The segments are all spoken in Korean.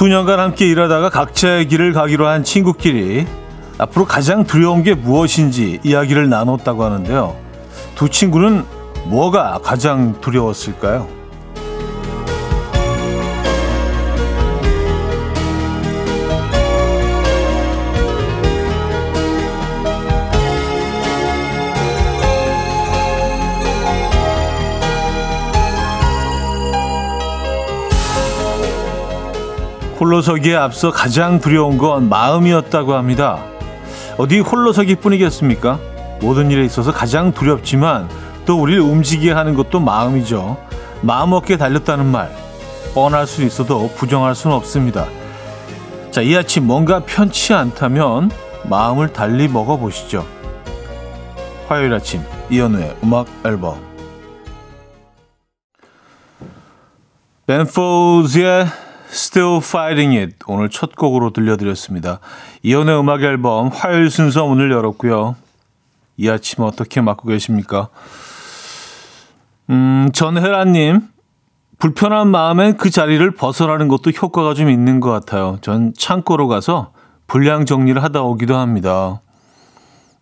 수년간 함께 일하다가 각자의 길을 가기로 한 친구끼리 앞으로 가장 두려운 게 무엇인지 이야기를 나눴다고 하는데요. 두 친구는 뭐가 가장 두려웠을까요? 홀로서기에 앞서 가장 두려운 건 마음이었다고 합니다. 어디 홀로서기 뿐이겠습니까? 모든 일에 있어서 가장 두렵지만 또 우리를 움직이게 하는 것도 마음이죠. 마음 없게 달렸다는 말 뻔할 수 있어도 부정할 수는 없습니다. 자, 이 아침 뭔가 편치 않다면 마음을 달리 먹어보시죠. 화요일 아침 이연우의 음악 앨범 벤포즈의 Still Fighting It 오늘 첫 곡으로 들려드렸습니다. 이연의 음악 앨범 화요일 순서 문을 열었고요. 이 아침 어떻게 맞고 계십니까? 음, 전혜라님 불편한 마음엔 그 자리를 벗어나는 것도 효과가 좀 있는 것 같아요. 전 창고로 가서 불량 정리를 하다 오기도 합니다.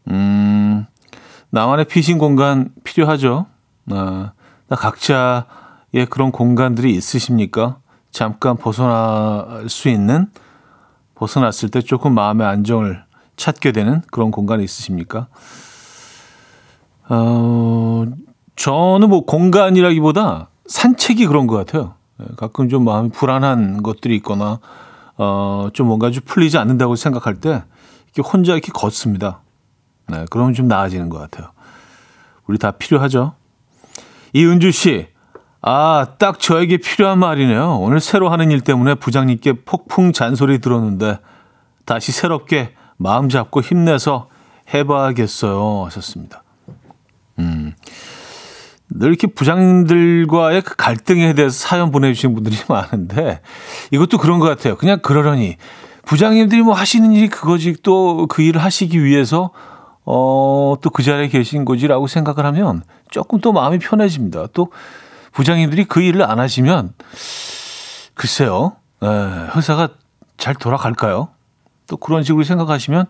음, 나만의 피신 공간 필요하죠. 아, 각자의 그런 공간들이 있으십니까? 잠깐 벗어날 수 있는 벗어났을 때 조금 마음의 안정을 찾게 되는 그런 공간이 있으십니까? 어, 저는 뭐 공간이라기보다 산책이 그런 것 같아요. 예, 가끔 좀 마음이 불안한 것들이 있거나, 어, 좀 뭔가 좀 풀리지 않는다고 생각할 때, 이렇게 혼자 이렇게 걷습니다. 네, 그러면 좀 나아지는 것 같아요. 우리 다 필요하죠? 이은주 씨, 아, 딱 저에게 필요한 말이네요. 오늘 새로 하는 일 때문에 부장님께 폭풍 잔소리 들었는데 다시 새롭게 마음 잡고 힘내서 해봐야겠어요. 하셨습니다. 음. 늘 이렇게 부장님들과의 그 갈등에 대해서 사연 보내주신 분들이 많은데 이것도 그런 것 같아요. 그냥 그러려니 부장님들이 뭐 하시는 일이 그거지 또 그 일을 하시기 위해서 어, 또 그 자리에 계신 거지라고 생각을 하면 조금 또 마음이 편해집니다. 또 부장님들이 그 일을 안 하시면 글쎄요, 에, 회사가 잘 돌아갈까요? 또 그런 식으로 생각하시면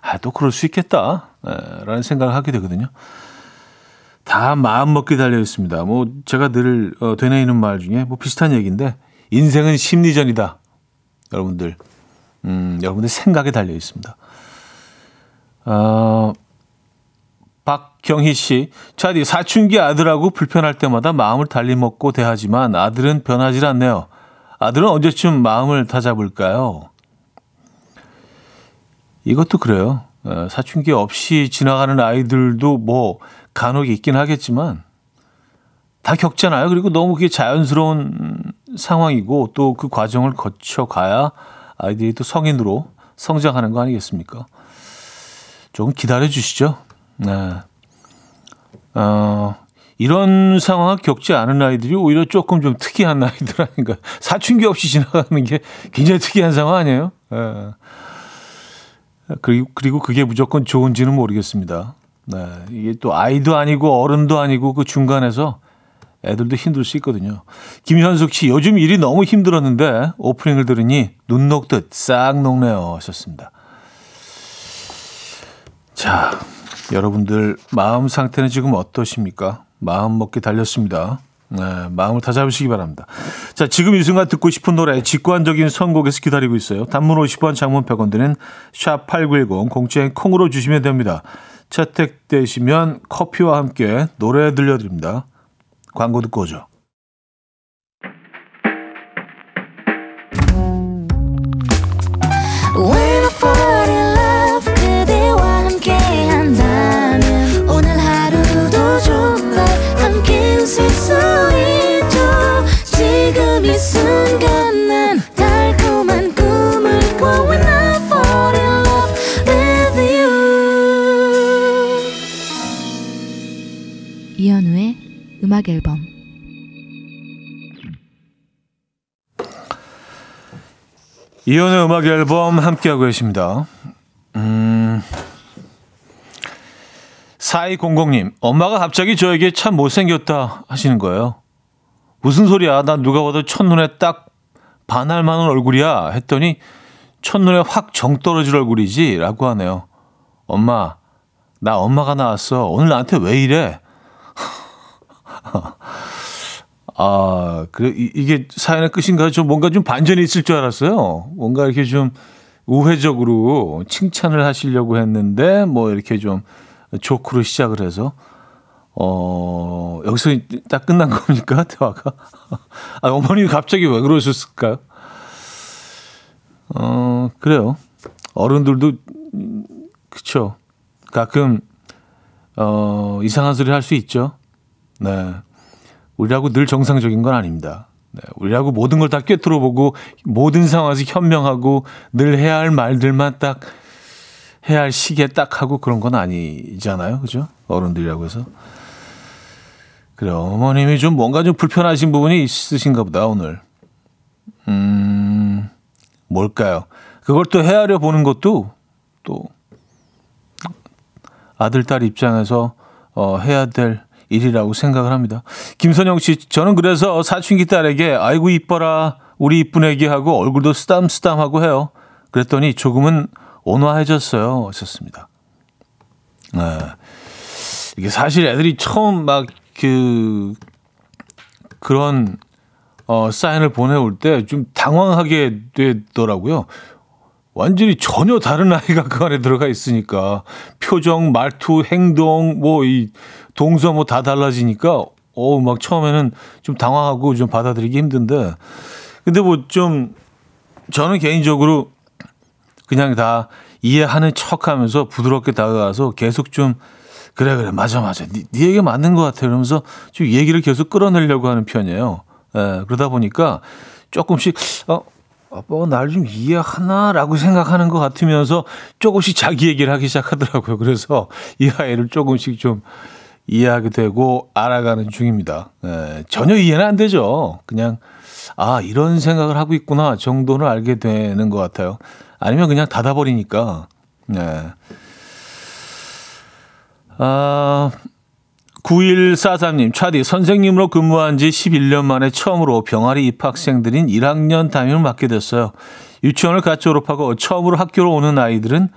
아, 또 그럴 수 있겠다. 에, 라는 생각을 하게 되거든요. 다 마음 먹기 달려 있습니다. 뭐 제가 늘 어, 되뇌이는 말 중에 뭐 비슷한 얘기인데 인생은 심리전이다. 여러분들, 음, 여러분들 생각에 달려 있습니다. 어, 박경희 씨, 차디 사춘기 아들하고 불편할 때마다 마음을 달리 먹고 대하지만 아들은 변하지 않네요. 아들은 언제쯤 마음을 다잡을까요? 이것도 그래요. 어, 사춘기 없이 지나가는 아이들도 뭐 간혹 있긴 하겠지만 다 겪잖아요. 그리고 너무 그게 자연스러운 상황이고 또 그 과정을 거쳐가야 아이들이 또 성인으로 성장하는 거 아니겠습니까? 조금 기다려 주시죠. 네. 어, 이런 상황을 겪지 않은 아이들이 오히려 조금 좀 특이한 아이들 아닌가. 사춘기 없이 지나가는 게 굉장히 특이한 상황 아니에요? 네. 그리고, 그리고 그게 무조건 좋은지는 모르겠습니다. 네. 이게 또 아이도 아니고 어른도 아니고 그 중간에서 애들도 힘들 수 있거든요. 김현숙 씨, 요즘 일이 너무 힘들었는데 오프닝을 들으니 눈 녹듯 싹 녹네요. 하셨습니다. 자, 여러분들 마음 상태는 지금 어떠십니까? 마음 먹기 달렸습니다. 네, 마음을 다 잡으시기 바랍니다. 자, 지금 이 순간 듣고 싶은 노래 직관적인 선곡에서 기다리고 있어요. 단문 50원, 장문 100원 드는 샵8910 공짜인 콩으로 주시면 됩니다. 채택되시면 커피와 함께 노래 들려드립니다. 광고 듣고 오죠. 음악 앨범 이연의 음악 앨범 함께하고 계십니다. 음, 4200님, 엄마가 갑자기 저에게 참 못생겼다 하시는 거예요. 무슨 소리야? 난 누가 봐도 첫눈에 딱 반할 만한 얼굴이야 했더니 첫눈에 확 정 떨어질 얼굴이지 라고 하네요. 엄마, 나 엄마가 나왔어. 오늘 나한테 왜 이래? 아, 그래, 이게 사연의 끝인가? 좀 뭔가 좀 반전이 있을 줄 알았어요. 뭔가 이렇게 좀 우회적으로 칭찬을 하시려고 했는데, 뭐 이렇게 좀 조크로 시작을 해서, 어, 여기서 딱 끝난 겁니까? 대화가? 아, 어머님이 갑자기 왜 그러셨을까요? 어, 그래요. 어른들도, 그쵸. 가끔, 어, 이상한 소리 할 수 있죠. 네. 우리라고 늘 정상적인 건 아닙니다. 네. 우리라고 모든 걸 다 꿰뚫어 보고, 모든 상황에서 현명하고, 늘 해야 할 말들만 딱, 해야 할 시기에 딱 하고 그런 건 아니잖아요. 그죠? 어른들이라고 해서. 그래, 어머님이 좀 뭔가 좀 불편하신 부분이 있으신가 보다, 오늘. 음, 뭘까요? 그걸 또 헤아려 보는 것도 또 아들, 딸 입장에서 어, 해야 될 일이라고 생각을 합니다. 김선영 씨, 저는 그래서 사춘기 딸에게 아이고 이뻐라, 우리 이쁜 애기 하고 얼굴도 쓰담쓰담하고 해요. 그랬더니 조금은 온화해졌어요. 하셨습니다. 네. 이게 사실 애들이 처음 막 그 그런 어 사인을 보내올 때 좀 당황하게 되더라고요. 완전히 전혀 다른 아이가 그 안에 들어가 있으니까 표정, 말투, 행동 뭐 이 동서 뭐 다 달라지니까 어막 처음에는 좀 당황하고 좀 받아들이기 힘든데 근데 뭐 좀 저는 개인적으로 그냥 다 이해하는 척하면서 부드럽게 다가가서 계속 좀 그래 그래 맞아 맞아 네, 네 얘기 맞는 것 같아 이러면서 좀 얘기를 계속 끌어내려고 하는 편이에요. 예, 그러다 보니까 조금씩 어 아빠가 날 좀 이해하나라고 생각하는 것 같으면서 조금씩 자기 얘기를 하기 시작하더라고요. 그래서 이 아이를 조금씩 좀 이해하게 되고 알아가는 중입니다. 예, 전혀 이해는 안 되죠. 그냥 아 이런 생각을 하고 있구나 정도는 알게 되는 것 같아요. 아니면 그냥 닫아버리니까. 예. 아, 9143님, 차디, 선생님으로 근무한 지 11년 만에 처음으로 병아리 입학생들인 1학년 담임을 맡게 됐어요. 유치원을 갓 졸업하고 처음으로 학교로 오는 아이들은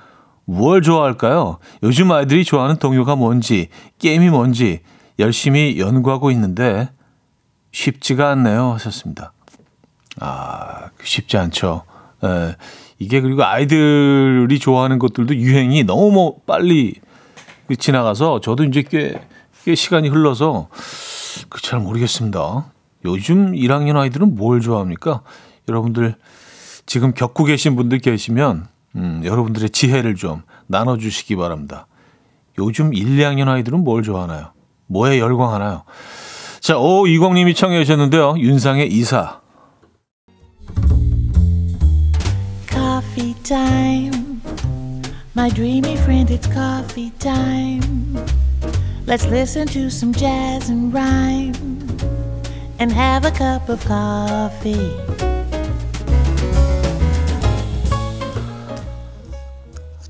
뭘 좋아할까요? 요즘 아이들이 좋아하는 동요가 뭔지, 게임이 뭔지 열심히 연구하고 있는데 쉽지가 않네요. 하셨습니다. 아, 쉽지 않죠. 에, 이게 그리고 아이들이 좋아하는 것들도 유행이 너무 뭐 빨리 그 지나가서 저도 이제 꽤, 꽤 시간이 흘러서 그 잘 모르겠습니다. 요즘 1학년 아이들은 뭘 좋아합니까? 여러분들 지금 겪고 계신 분들 계시면 음, 여러분들의 지혜를 좀 나눠주시기 바랍니다. 요즘 1, 2학년 아이들은 뭘 좋아하나요? 뭐에 열광하나요? 자, 오 이공님이 청해 주셨는데요. 윤상의 이사. Coffee time. My dreamy friend, it's coffee time. Let's listen to some jazz and rhyme and have a cup of coffee.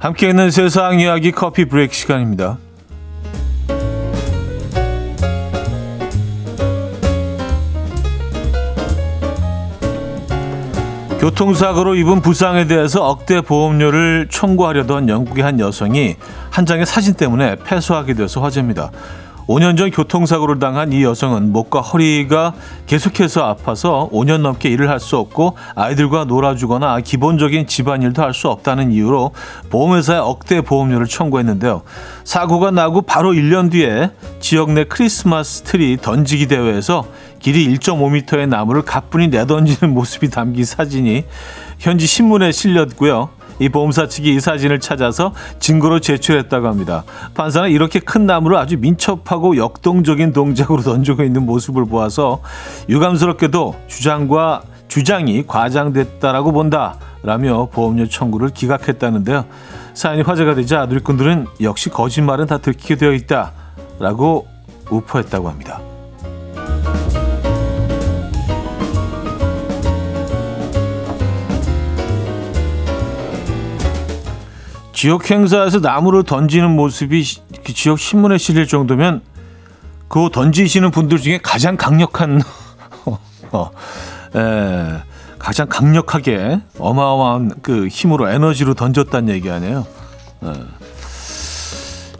함께 있는 세상 이야기 커피 브레이크 시간입니다. 교통사고로 입은 부상에 대해서 억대 보험료를 청구하려던 영국의 한 여성이 한 장의 사진 때문에 패소하게 돼서 화제입니다. 5년 전 교통사고를 당한 이 여성은 목과 허리가 계속해서 아파서 5년 넘게 일을 할 수 없고 아이들과 놀아주거나 기본적인 집안일도 할 수 없다는 이유로 보험회사에 억대 보험료를 청구했는데요. 사고가 나고 바로 1년 뒤에 지역 내 크리스마스 트리 던지기 대회에서 길이 1.5m의 나무를 가뿐히 내던지는 모습이 담긴 사진이 현지 신문에 실렸고요. 이 보험사 측이 이 사진을 찾아서 증거로 제출했다고 합니다. 판사는 이렇게 큰 나무를 아주 민첩하고 역동적인 동작으로 던지고 있는 모습을 보아서 유감스럽게도 주장과 주장이 과장됐다라고 본다라며 보험료 청구를 기각했다는데요. 사연이 화제가 되자 누리꾼들은 역시 거짓말은 다 들키게 되어 있다라고 우퍼했다고 합니다. 지역 행사에서 나무를 던지는 모습이 그 지역 신문에 실릴 정도면 그 던지시는 분들 중에 가장 강력한 어, 에, 예, 가장 강력하게 어마어마한 그 힘으로 에너지로 던졌다는 얘기 아니에요. 네.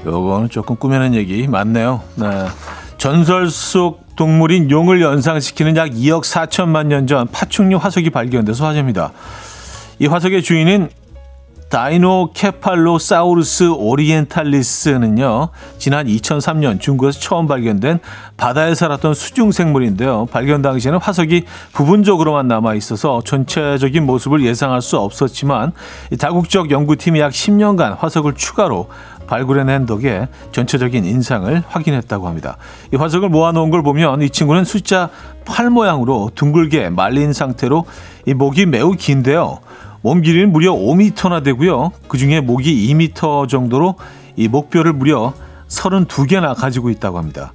요거는 조금 꾸며낸 얘기 맞네요. 네. 전설 속 동물인 용을 연상시키는 약 2억 4천만 년 전 파충류 화석이 발견돼서 화제입니다. 이 화석의 주인은 다이노케팔로사우루스 오리엔탈리스는요, 지난 2003년 중국에서 처음 발견된 바다에 살았던 수중 생물인데요. 발견 당시에는 화석이 부분적으로만 남아 있어서 전체적인 모습을 예상할 수 없었지만, 다국적 연구팀이 약 10년간 화석을 추가로 발굴해낸 덕에 전체적인 인상을 확인했다고 합니다. 이 화석을 모아놓은 걸 보면 이 친구는 숫자 8 모양으로 둥글게 말린 상태로 이 목이 매우 긴데요. 몸 길이는 무려 5m나 되고요. 그중에 목이 2m 정도로 이 목뼈를 무려 32개나 가지고 있다고 합니다.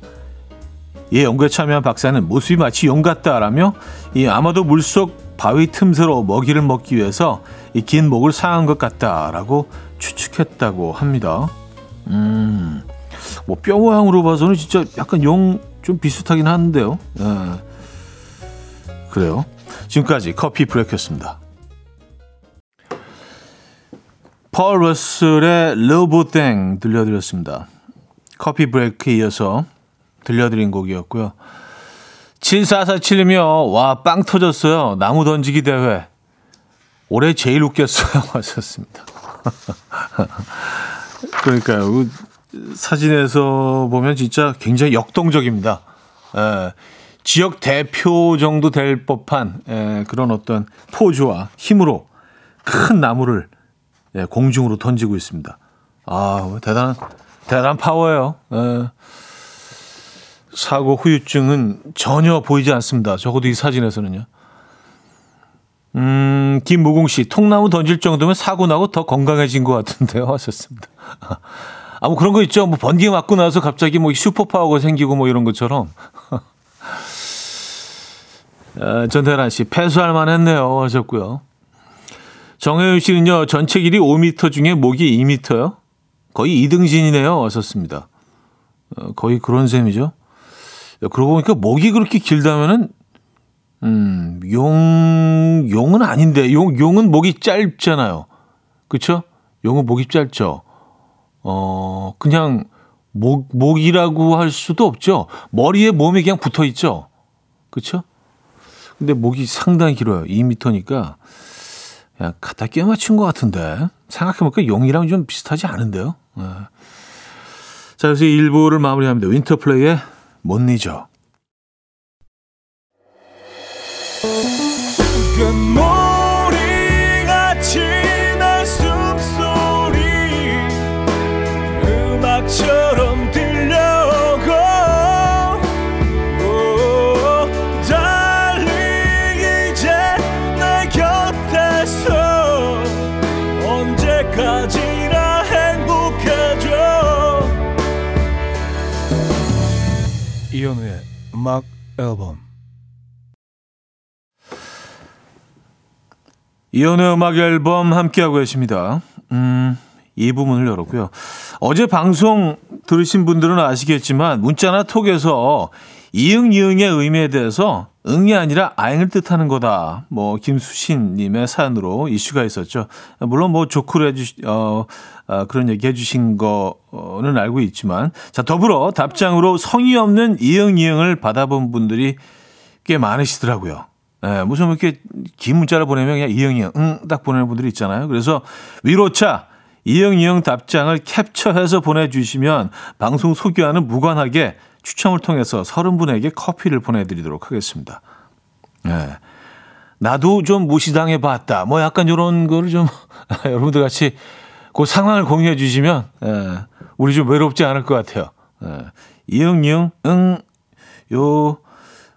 이 연구에 참여한 박사는 모습이 마치 용 같다라며 이 아마도 물속 바위 틈새로 먹이를 먹기 위해서 이 긴 목을 사용한 것 같다라고 추측했다고 합니다. 음, 뭐 뼈 모양으로 봐서는 진짜 약간 용 좀 비슷하긴 한데요. 예. 그래요. 지금까지 커피 브레이크였습니다. 펄 러슬의 러브땡 들려드렸습니다. 커피 브레이크에 이어서 들려드린 곡이었고요. 7447이며 와 빵 터졌어요. 나무 던지기 대회. 올해 제일 웃겼어요. 하셨습니다. 그러니까요. 그 사진에서 보면 진짜 굉장히 역동적입니다. 에, 지역 대표 정도 될 법한 에, 그런 어떤 포즈와 힘으로 큰 나무를 에, 공중으로 던지고 있습니다. 아, 대단한, 대단한 파워예요. 에, 사고 후유증은 전혀 보이지 않습니다. 적어도 이 사진에서는요. 음, 김무공 씨, 통나무 던질 정도면 사고 나고 더 건강해진 것 같은데요. 하셨습니다. 아, 뭐 그런 거 있죠. 뭐 번개 맞고 나서 갑자기 뭐 슈퍼파워가 생기고 뭐 이런 것처럼. 아, 전태란 씨, 패수할 만 했네요. 하셨고요. 정혜윤 씨는요, 전체 길이 5m 중에 목이 2m요? 거의 2등신이네요. 하셨습니다. 어, 거의 그런 셈이죠. 그러고 보니까 목이 그렇게 길다면은 음, 용, 용은 아닌데, 용, 용은 목이 짧잖아요. 그쵸? 용은 목이 짧죠. 어, 그냥 목, 목이라고 할 수도 없죠. 머리에 몸이 그냥 붙어 있죠. 그쵸? 근데 목이 상당히 길어요. 2미터니까. 그냥 갖다 끼워 맞춘 것 같은데. 생각해보니까 용이랑 좀 비슷하지 않은데요. 네. 자, 그래서 1부를 마무리합니다. 윈터플레이의 못 잊어. 음악 앨범 이연의 음악 앨범 함께하고 계십니다. 음, 이 부분을 열었고요. 어제 방송 들으신 분들은 아시겠지만 문자나 톡에서 이응, 이응의 의미에 대해서 응이 아니라 아행을 뜻하는 거다. 뭐 김수신님의 사연으로 이슈가 있었죠. 물론 뭐 조크를 해주 어, 어 그런 얘기 해주신 거는 알고 있지만 자 더불어 답장으로 성의 없는 이응, 이응을 받아본 분들이 꽤 많으시더라고요. 예, 무슨 이렇게 긴 문자를 보내면 그냥 이응 이응 응딱 보내는 분들이 있잖아요. 그래서 위로차 이응 이응 답장을 캡처해서 보내주시면 방송 소개와는 무관하게 추첨을 통해서 서른 분에게 커피를 보내드리도록 하겠습니다. 예. 나도 좀 무시당해 봤다. 뭐 약간 이런 거를 좀 여러분들 같이 그 상황을 공유해 주시면 예, 우리 좀 외롭지 않을 것 같아요. 예. 이응 이응 응요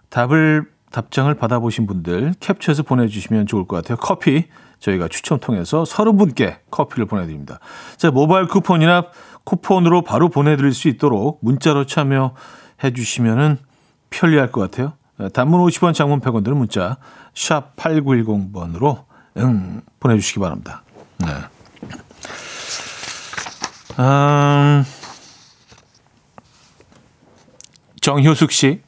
답을 답장을 받아보신 분들 캡처해서 보내주시면 좋을 것 같아요. 커피 저희가 추첨 통해서 서른 분께 커피를 보내드립니다. 자, 모바일 쿠폰이나 쿠폰으로 바로 보내드릴 수 있도록 문자로 참여해 주시면 편리할 것 같아요. 단문 50원, 장문 100원 드는 문자 샵 8910번으로 응, 보내주시기 바랍니다. 네. 음, 정효숙 씨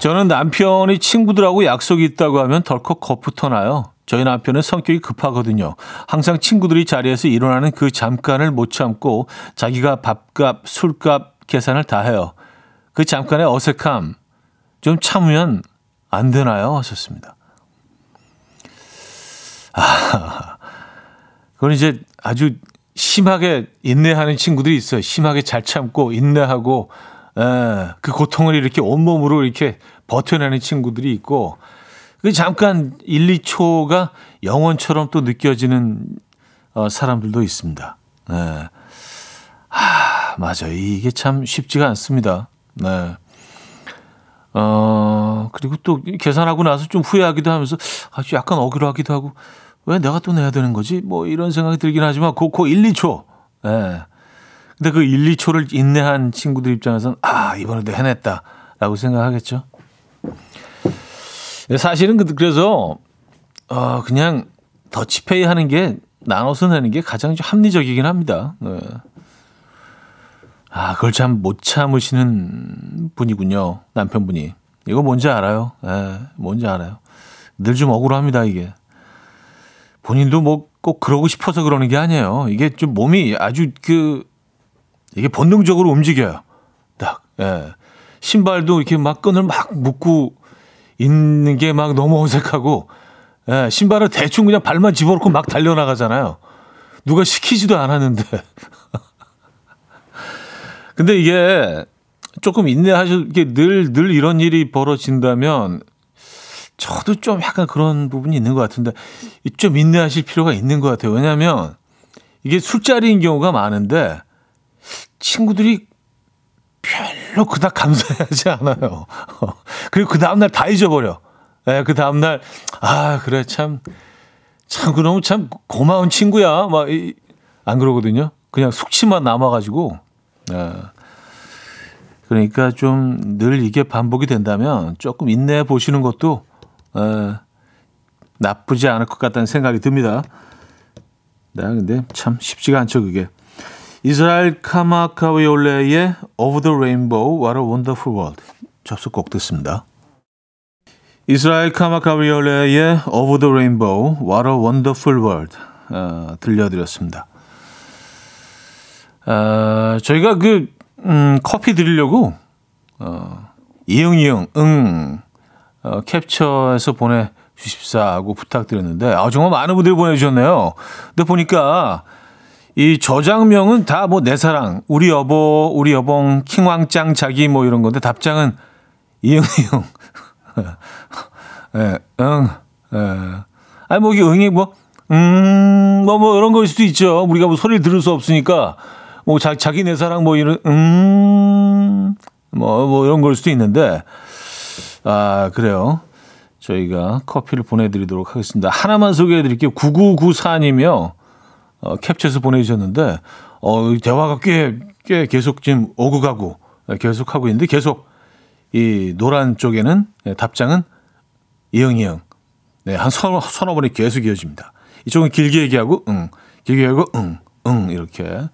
저는 남편이 친구들하고 약속이 있다고 하면 덜컥 겁부터 나요. 저희 남편은 성격이 급하거든요. 항상 친구들이 자리에서 일어나는 그 잠깐을 못 참고 자기가 밥값, 술값 계산을 다 해요. 그 잠깐의 어색함 좀 참으면 안 되나요? 하셨습니다. 아, 그건 이제 아주 심하게 인내하는 친구들이 있어요. 심하게 잘 참고 인내하고 에, 그 고통을 이렇게 온몸으로 이렇게 버텨내는 친구들이 있고 그 잠깐 1, 2초가 영원처럼 또 느껴지는 어, 사람들도 있습니다. 네. 아, 맞아요. 이게 참 쉽지가 않습니다. 네. 어, 그리고 또 계산하고 나서 좀 후회하기도 하면서 아주 약간 억울하기도 하고 왜 내가 또 내야 되는 거지? 뭐 이런 생각이 들긴 하지만 그, 그 1, 2초. 예. 네. 근데 그 1, 2초를 인내한 친구들 입장에서는 아, 이번에도 해냈다. 라고 생각하겠죠. 사실은 그, 그래서 어, 그냥 더치페이 하는 게 나눠서 내는 게 가장 좀 합리적이긴 합니다. 네. 아, 그걸 참 못 참으시는 분이군요. 남편분이. 이거 뭔지 알아요. 예, 네, 뭔지 알아요. 늘 좀 억울합니다, 이게. 본인도 뭐 꼭 그러고 싶어서 그러는 게 아니에요. 이게 좀 몸이 아주 그, 이게 본능적으로 움직여요. 딱, 예. 신발도 이렇게 막 끈을 막 묶고 있는 게 막 너무 어색하고, 예, 신발을 대충 그냥 발만 집어넣고 막 달려나가잖아요. 누가 시키지도 않았는데. 근데 이게 조금 인내하셔, 이게 늘, 늘 이런 일이 벌어진다면 저도 좀 약간 그런 부분이 있는 것 같은데 좀 인내하실 필요가 있는 것 같아요. 왜냐하면 이게 술자리인 경우가 많은데 친구들이 별로 그닥 감사하지 않아요. 그리고 그 다음날 다 잊어버려. 예, 그 다음날, 아, 그래, 참, 참, 그 너무 참 고마운 친구야. 막, 이, 안 그러거든요. 그냥 숙취만 남아가지고, 예. 그러니까 좀 늘 이게 반복이 된다면 조금 인내해 보시는 것도, 예, 나쁘지 않을 것 같다는 생각이 듭니다. 네, 근데 참 쉽지가 않죠, 그게. 이스라엘 카마카위올레의 Over the Rainbow, What a Wonderful World 접속곡 듣습니다. 이스라엘 카마카위올레의 Over the Rainbow, What a Wonderful World 어, 들려드렸습니다. 어, 저희가 그 음, 커피 드리려고 어, 이응 이응 응 어, 캡처해서 보내 주십사 하고 부탁드렸는데 아, 정말 많은 분들이 보내주셨네요. 근데 보니까 이 저장명은 다 뭐 내 사랑, 우리 여보, 우리 여봉, 킹왕짱 자기 뭐 이런 건데 답장은 이응 이응. 예, 응, 예. 아니 뭐 이게 응이 뭐 음, 뭐, 뭐, 이런 걸 수도 있죠. 우리가 뭐 소리를 들을 수 없으니까, 뭐, 자, 자기 내 사랑, 뭐, 이런, 음, 뭐, 뭐, 이런 걸 수도 있는데, 아, 그래요. 저희가 커피를 보내드리도록 하겠습니다. 하나만 소개해 드릴게요. 9994님이요. 어, 캡처해서 보내주셨는데, 어, 대화가 꽤, 꽤 계속 지금 오고 가고, 예, 계속 하고 있는데, 계속 이 노란 쪽에는, 예, 답장은 이응, 이응. 네, 한 서너, 서너 번이 계속 이어집니다. 이쪽은 길게 얘기하고, 응. 길게 얘기하고, 응, 응, 이렇게.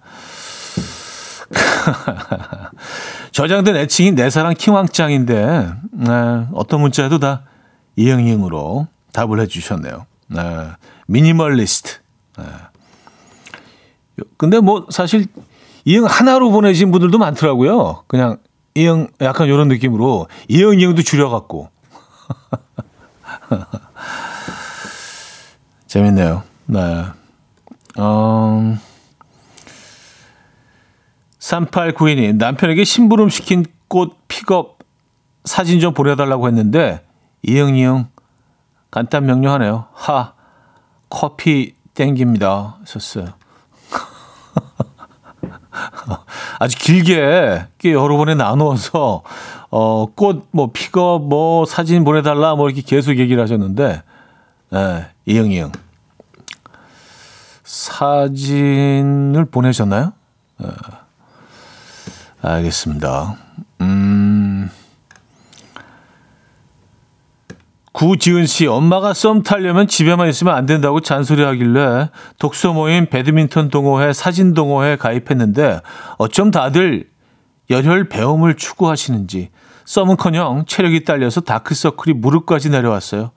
저장된 애칭이 내 사랑 킹왕짱인데, 네, 어떤 문자에도 다 이응, 이응으로 답을 해주셨네요. 네, 미니멀리스트. 네. 근데 뭐 사실 이응 하나로 보내신 분들도 많더라고요. 그냥 이응 약간 이런 느낌으로 이응 이응도 줄여갖고 재밌네요. 네. 어, 3892님 남편에게 심부름 시킨 꽃 픽업 사진 좀 보내달라고 했는데 이응 이응 간단 명료하네요. 하 커피 땡깁니다. 썼어요. 아주 길게 여러 번에 나누어서 어, 꽃 뭐 픽업 뭐 사진 보내달라 뭐 이렇게 계속 얘기를 하셨는데 예, 이응 이응 사진을 보내셨나요? 예, 알겠습니다. 음. 구지은 씨, 엄마가 썸 타려면 집에만 있으면 안 된다고 잔소리하길래 독서 모임, 배드민턴 동호회, 사진 동호회 가입했는데 어쩜 다들 열혈 배움을 추구하시는지 썸은커녕 체력이 딸려서 다크서클이 무릎까지 내려왔어요.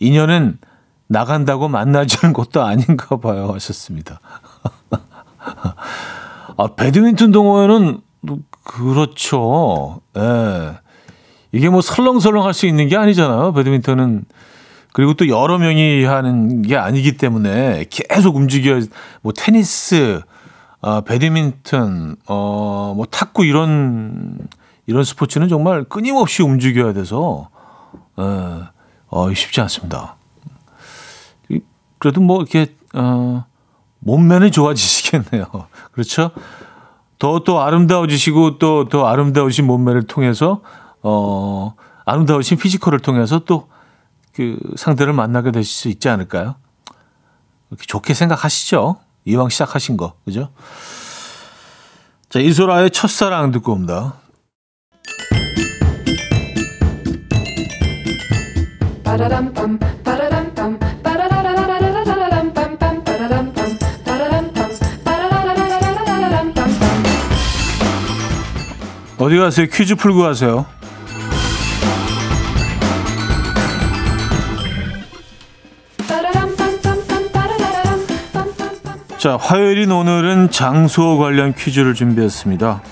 인연은 나간다고 만나지는 것도 아닌가 봐요. 하셨습니다. 아, 배드민턴 동호회는 그렇죠. 예. 이게 뭐 설렁설렁 할 수 있는 게 아니잖아요. 배드민턴은. 그리고 또 여러 명이 하는 게 아니기 때문에 계속 움직여, 뭐 테니스, 아, 배드민턴, 어, 뭐 탁구 이런, 이런 스포츠는 정말 끊임없이 움직여야 돼서, 에, 어, 쉽지 않습니다. 그래도 뭐 이렇게, 어, 몸매는 좋아지시겠네요. 그렇죠? 더또 아름다워지시고 또 더 아름다우신 몸매를 통해서 어, 아름다우신 physical을 통해서 또 그 상대를 만나게 되실 수 있지 않을까요? 이렇게 좋게 생각하시죠. 이왕 시작하신 거. 그죠? 자, 이소라의 첫사랑 듣고 옵니다. 어디 가세요? 퀴즈 풀고 가세요. 자, 화요일인 오늘은 장소 관련 퀴즈를 준비했습니다.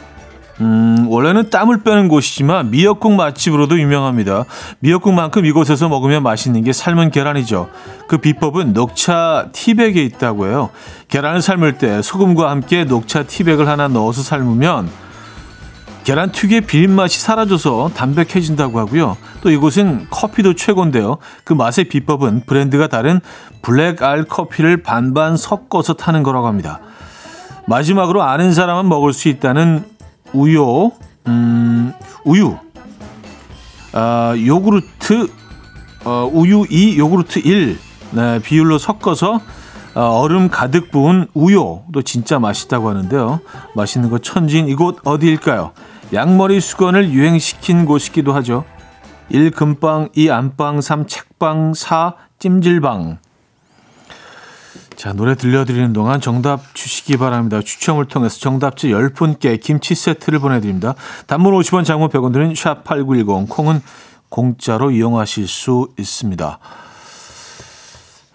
음, 원래는 땀을 빼는 곳이지만 미역국 맛집으로도 유명합니다. 미역국만큼 이곳에서 먹으면 맛있는 게 삶은 계란이죠. 그 비법은 녹차 티백에 있다고 해요. 계란을 삶을 때 소금과 함께 녹차 티백을 하나 넣어서 삶으면 계란 특유의 비린 맛이 사라져서 담백해진다고 하고요. 또 이곳은 커피도 최고인데요. 그 맛의 비법은 브랜드가 다른 블랙 알 커피를 반반 섞어서 타는 거라고 합니다. 마지막으로 아는 사람은 먹을 수 있다는 우유, 음, 우유, 아, 요구르트, 어, 우유 2, 요구르트 1 네, 비율로 섞어서 어, 얼음 가득 부은 우유도 진짜 맛있다고 하는데요. 맛있는 거 천지인 이곳 어디일까요? 양머리 수건을 유행시킨 곳이기도 하죠. 1 금방, 2 안방, 3 책방, 4 찜질방. 자, 노래 들려드리는 동안 정답 주시기 바랍니다. 추첨을 통해서 정답지 10분께 김치 세트를 보내드립니다. 단문 50원, 장문 100원 드는 샵8910, 콩은 공짜로 이용하실 수 있습니다.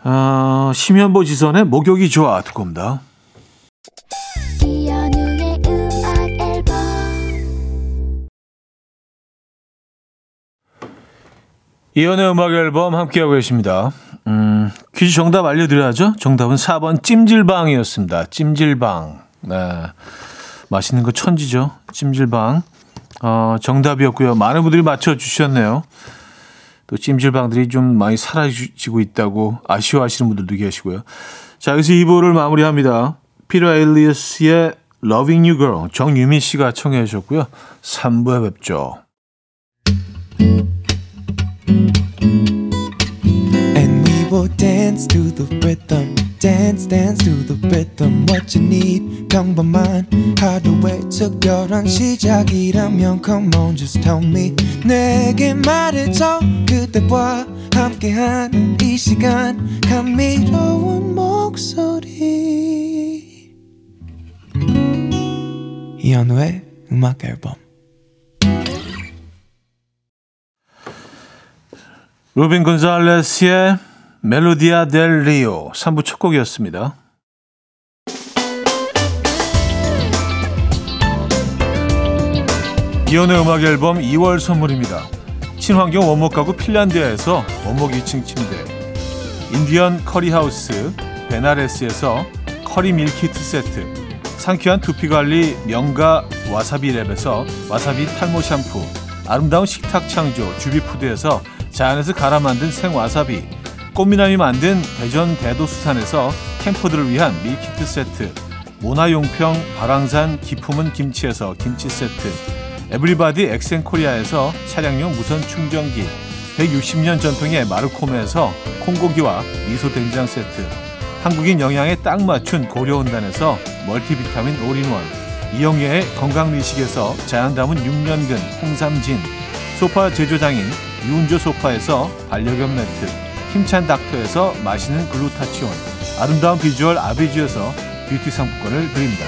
어, 심현보 지선의 목욕이 좋아 듣고 옵니다. 이연의 음악 앨범 함께하고 계십니다. 음, 퀴즈 정답 알려드려야죠. 정답은 4번 찜질방이었습니다. 찜질방. 네. 맛있는 거 천지죠. 찜질방. 어, 정답이었고요. 많은 분들이 맞춰주셨네요. 또 찜질방들이 좀 많이 사라지고 있다고 아쉬워하시는 분들도 계시고요. 자, 여기서 2부를 마무리합니다. 피터 에일리어스의 Loving You Girl 정유민 씨가 청해 주셨고요. 3부에 뵙죠. dance to the rhythm. Dance, dance to the rhythm. What you need, 평범한 하루의 특별한 시작이라면 Come on, just tell me. 내게 말해줘. 그대와 함께한 이 시간. 감미로운 목소리. 이현우의 음악 앨범. 루빈 곤잘레스의 멜로디아 델 리오 3부 첫 곡이었습니다. 이현우의 음악 앨범 2월 선물입니다. 친환경 원목 가구 핀란드에서 원목 2층 침대 인디언 커리하우스 베나레스에서 커리 밀키트 세트 상쾌한 두피관리 명가 와사비랩에서 와사비 탈모 샴푸 아름다운 식탁 창조 주비푸드에서 자연에서 갈아 만든 생와사비 꽃미남이 만든 대전 대도수산에서 캠퍼들을 위한 밀키트 세트 모나용평 발왕산 기 품은 김치에서 김치 세트 에브리바디 엑센코리아에서 차량용 무선 충전기 160년 전통의 마루코메에서 콩고기와 미소 된장 세트 한국인 영양에 딱 맞춘 고려은단에서 멀티비타민 올인원 이영애의 건강미식에서 자연 담은 6년근 홍삼진 소파 제조장인 유운조 소파에서 반려견 매트 힘찬 닥터에서 마시는 글루타치온 아름다운 비주얼 아비주에서 뷰티 상품권을 드립니다.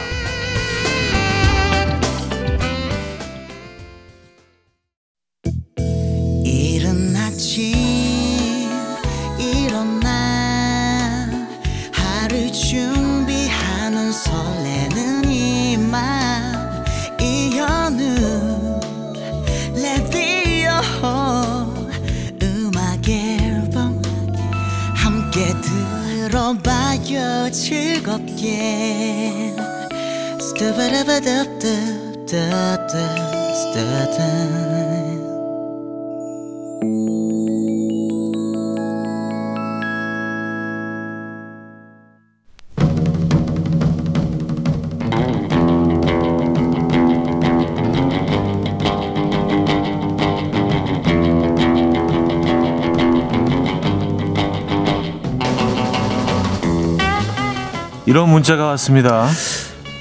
이런 문자가 왔습니다.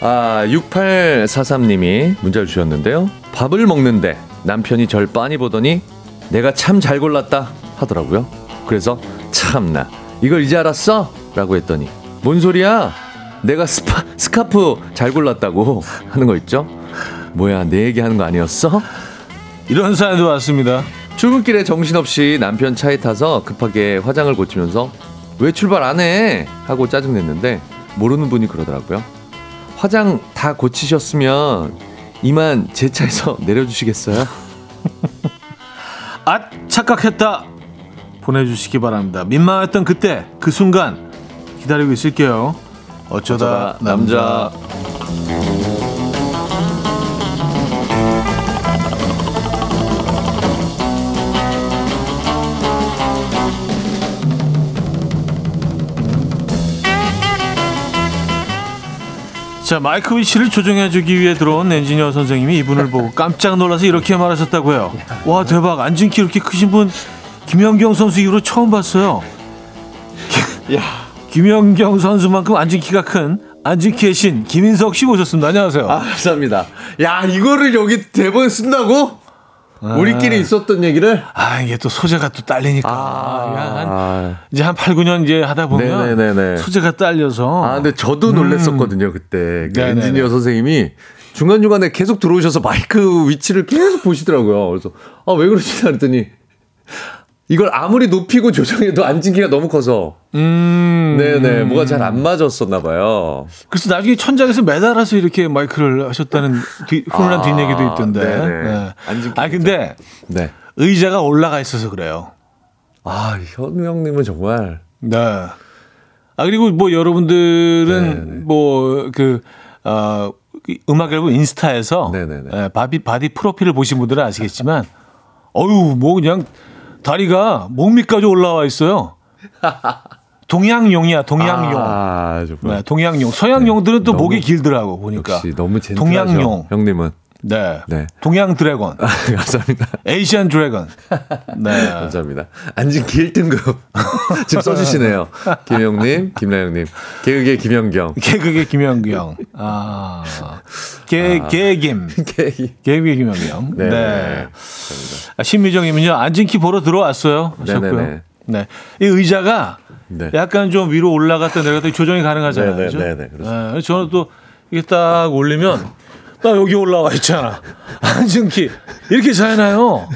아, 6843님이 문자를 주셨는데요. 밥을 먹는데 남편이 절 빤히 보더니 내가 참 잘 골랐다 하더라고요. 그래서 참나 이걸 이제 알았어? 라고 했더니 뭔 소리야? 내가 스파, 스카프 잘 골랐다고 하는 거 있죠? 뭐야 내 얘기하는 거 아니었어? 이런 사연도 왔습니다. 출근길에 정신없이 남편 차에 타서 급하게 화장을 고치면서 왜 출발 안 해? 하고 짜증냈는데 모르는 분이 그러더라고요. 화장 다 고치셨으면 이만 제 차에서 내려주시겠어요? 아 착각했다 보내주시기 바랍니다. 민망했던 그때 그 순간 기다리고 있을게요. 어쩌다, 어쩌다 남자. 남자. 자 마이크 위치를 조정해주기 위해 들어온 엔지니어 선생님이 이분을 보고 깜짝 놀라서 이렇게 말하셨다고요. 와 대박 앉은 키 이렇게 크신 분 김연경 선수 이후로 처음 봤어요. 야. 김연경 선수만큼 앉은 키가 큰 앉은 키의 신 김인석 씨 모셨습니다. 안녕하세요. 아, 감사합니다. 야, 이거를 여기 대본에 쓴다고? 우리끼리 있었던 얘기를? 아 이게 또 소재가 또 딸리니까 아. 한, 이제 한 8, 9년 이제 하다 보면 네네네네. 소재가 딸려서 아, 근데 저도 놀랬었거든요, 그때. 그. 엔지니어 선생님이 중간 중간에 계속 들어오셔서 마이크 위치를 계속 보시더라고요. 그래서, 아, 왜 그러시나 그랬더니, 이걸 아무리 높이고 조정해도 키가 너무 커서, 음 네네, 뭐가 잘 안 맞았었나 봐요. 그래서 나중에 천장에서 매달아서 이렇게 마이크를 하셨다는 뒤, 훈훈한 아, 뒷얘기도 있던데. 네네. 앉은 아 근데 네. 의자가 올라가 있어서 그래요. 아, 현우 형님은 정말, 네. 아 그리고 뭐 여러분들은 뭐그 어, 음악 앨범 인스타에서 네네네. 예, body body 프로필을 보신 분들은 아시겠지만 어유 뭐 그냥 다리가 목 밑까지 올라와 있어요. 동양용이야 동양용. 아. 네, 동양용. 서양용들은 또 목이 길더라고 보니까. 역시 너무 젠틀하죠. 동양용. 형님은. 네. 네. 동양 dragon. 감사합니다. Asian dragon. 네. 감사합니다. 앉은키 1등급. 지금 써주시네요. 김영님, 김나영님. 개그의 김영경. 개그의 김영경. 아. 개, 개김. 개- 개그의 김영경. 네. 네. 아, 신미정님은요, 앉은 키 보러 들어왔어요. 하셨고요. 네네네. 네. 이 의자가 네. 약간 좀 위로 올라갔다 내려갔다 조정이 가능하잖아요. 네네, 그죠? 네네, 그렇습니다. 네, 저는 또 이게 딱 올리면 나 여기 올라와 있잖아. 앉은 키. 이렇게 자나요?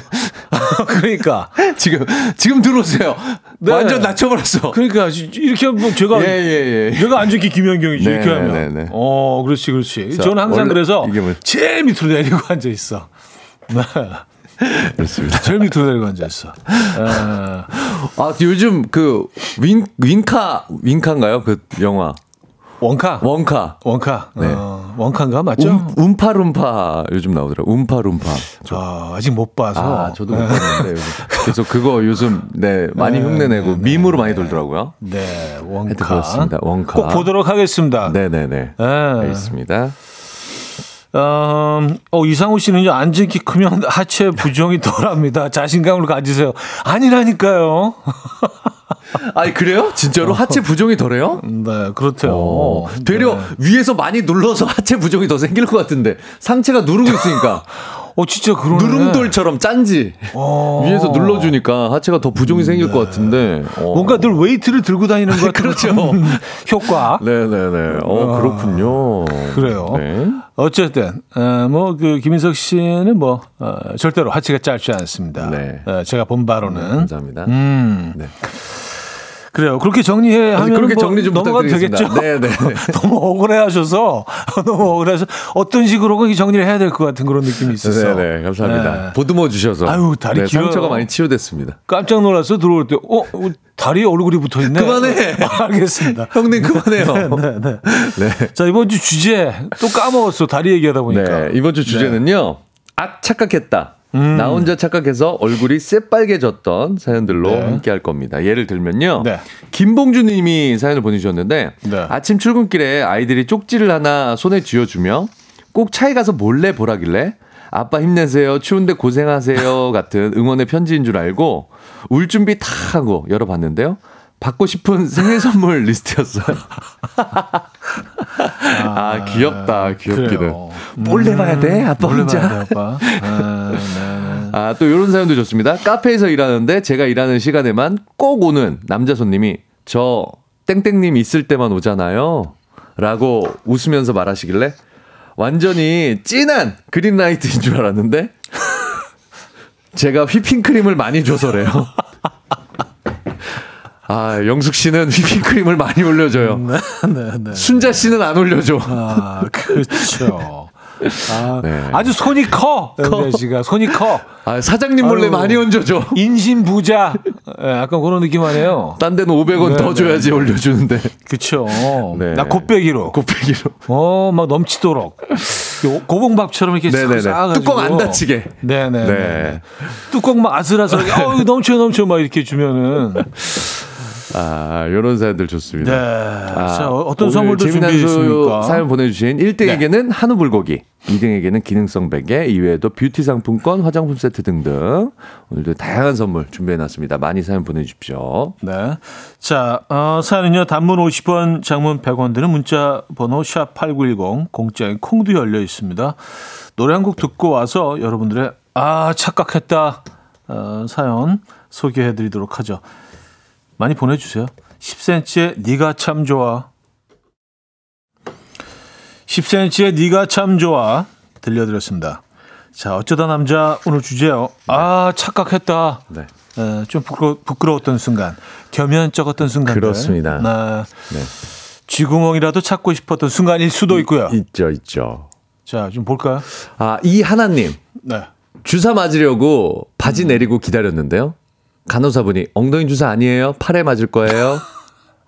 그러니까. 지금, 지금 들어오세요. 네. 완전 낮춰버렸어. 그러니까 이렇게 뭐 제가 예, 예, 예. 내가 앉은 키 김현경이지 네, 이렇게 네, 하면 네, 네. 어 그렇지 그렇지 자, 저는 항상 그래서 뭐- 제일 밑으로 내리고 앉아 있어 네. 그렇습니다. 제일 밑으로 내리고 앉아 있어 아, 아, 요즘 그, 윈, 윈카, 윈카인가요? 그 영화. 원카 원카. 원카 네. 어, 원카인가 맞죠 움, 움파룸파 요즘 나오더라고요. 움파룸파. 아, 아직 못 봐서 아, 저도 못 봤는데. 그래서 그거 요즘, 네, 많이 흉내내고, 밈으로 많이 돌더라고요. 네 원카 그렇습니다. 원카. 꼭 보도록 하겠습니다 네네네. 네. 알겠습니다. 음, 어, 이상우 씨는요, 앉은 키 크면 하체 부종이 덜합니다. 자신감을 가지세요. 아니라니까요. 아니, 그래요? 진짜로 하체 부종이 덜해요? 네, 그렇대요. 어, 되려 네. 위에서 많이 눌러서 하체 부종이 더 생길 것 같은데 상체가 누르고 있으니까 어, 진짜 그러네. 누름돌처럼 짠지 어. 위에서 눌러주니까 하체가 더 부종이 생길 것 같은데 어. 뭔가 늘 웨이트를 들고 다니는 것 같은 그렇죠. 효과. 네네네 어 그렇군요 그래요. 네. 어쨌든 어, 뭐그 김인석 씨는 뭐 어, 절대로 하체가 짧지 않습니다. 네. 어, 제가 본 바로는 감사합니다 음. 네. 그래요. 그렇게 정리해 하면 그렇게 뭐 정리 좀 넘어가도 부탁드리겠습니다. 되겠죠. 네, 네. 너무 억울해하셔서 너무 억울해서 어떤 식으로 그 정리를 해야 될 것 같은 그런 느낌이 있었어. 네, 네, 감사합니다. 네. 보듬어 주셔서. 아유, 다리 네, 길어요. 상처가 많이 치유됐습니다. 깜짝 놀랐어 들어올 때, 어 다리에 얼굴이 붙어 있네. 그만해. 알겠습니다. 형님 그만해요. 네, 네. 네. 자 이번 주 주제 또 까먹었어. 다리 얘기하다 보니까. 네, 이번 주 주제는요. 아 착각했다. 음. 나 혼자 착각해서 얼굴이 새빨개졌던 사연들로 네. 함께 할 겁니다. 예를 들면요. 네. 김봉주 님이 사연을 보내주셨는데 네. 아침 출근길에 아이들이 쪽지를 하나 손에 쥐어주며 꼭 차에 가서 몰래 보라길래 아빠 힘내세요. 추운데 고생하세요. 같은 응원의 편지인 줄 알고 울 준비 다 하고 열어봤는데요. 받고 싶은 생일 선물 리스트였어요. 아, 귀엽다. 귀엽기는. 그래요. 몰래 봐야 돼. 아빠 몰래 혼자. 봐야 돼, 아빠. 아, 네, 네. 아, 또 이런 사연도 좋습니다. 카페에서 일하는데 제가 일하는 시간에만 꼭 오는 남자 손님이 저 땡땡님 있을 때만 오잖아요. 라고 웃으면서 말하시길래 완전히 진한 그린라이트인 줄 알았는데 제가 휘핑크림을 많이 줘서래요. 아, 영숙 씨는 휘핑크림을 많이 올려줘요. 네, 네. 순자 씨는 안 올려줘. 아, 그렇죠. 아, 네. 아주 손이 커. 영자 씨가 손이 커. 아, 사장님 몰래 아유. 많이 얹어줘. 인심 부자. 예, 약간 그런 느낌 아니에요. 딴 데는 500원 네, 더 네. 줘야지 올려주는데. 그쵸. 네. 나 곱빼기로. 곱빼기로. 어, 막 넘치도록. 요 고봉밥처럼 이렇게. 쌓아가지고. 뚜껑 안 닫히게. 네네. 네. 네. 뚜껑 막 아슬아슬하게, 어, 이거 넘쳐, 넘쳐, 막 이렇게 주면은. 아, 요런 사연들 좋습니다. 네. 아, 자, 어떤 오늘 선물도 재미난 준비했습니까? 네. 사연 보내주신 1등에게는 한우 불고기, 2등에게는 기능성 베개, 이외에도 뷰티 상품권, 화장품 세트 등등 오늘도 다양한 선물 준비해놨습니다. 많이 사연 보내주십시오. 네. 자, 어, 사연은요, 단문 50원, 장문 100원 드는 문자 번호 샵 8910, 공짜인 콩도 열려 있습니다. 노래 한 곡 듣고 와서 여러분들의, 아, 착각했다, 어, 사연 소개해 드리도록 하죠. 많이 보내주세요. 10cm의 네가 참 좋아. 10cm의 네가 참 좋아. 들려드렸습니다. 자, 어쩌다 남자 오늘 주제요. 아, 착각했다. 네. 에, 좀 부끄러, 부끄러 웠던 순간, 겸연쩍었던 순간. 그렇습니다. 네. 네. 쥐구멍이라도 찾고 싶었던 순간일 수도 있고요. 있죠, 있죠. 자, 좀 볼까요? 아, 이 하나님. 네. 주사 맞으려고 바지 내리고 기다렸는데요. 간호사분이 엉덩이 주사 아니에요? 팔에 맞을 거예요?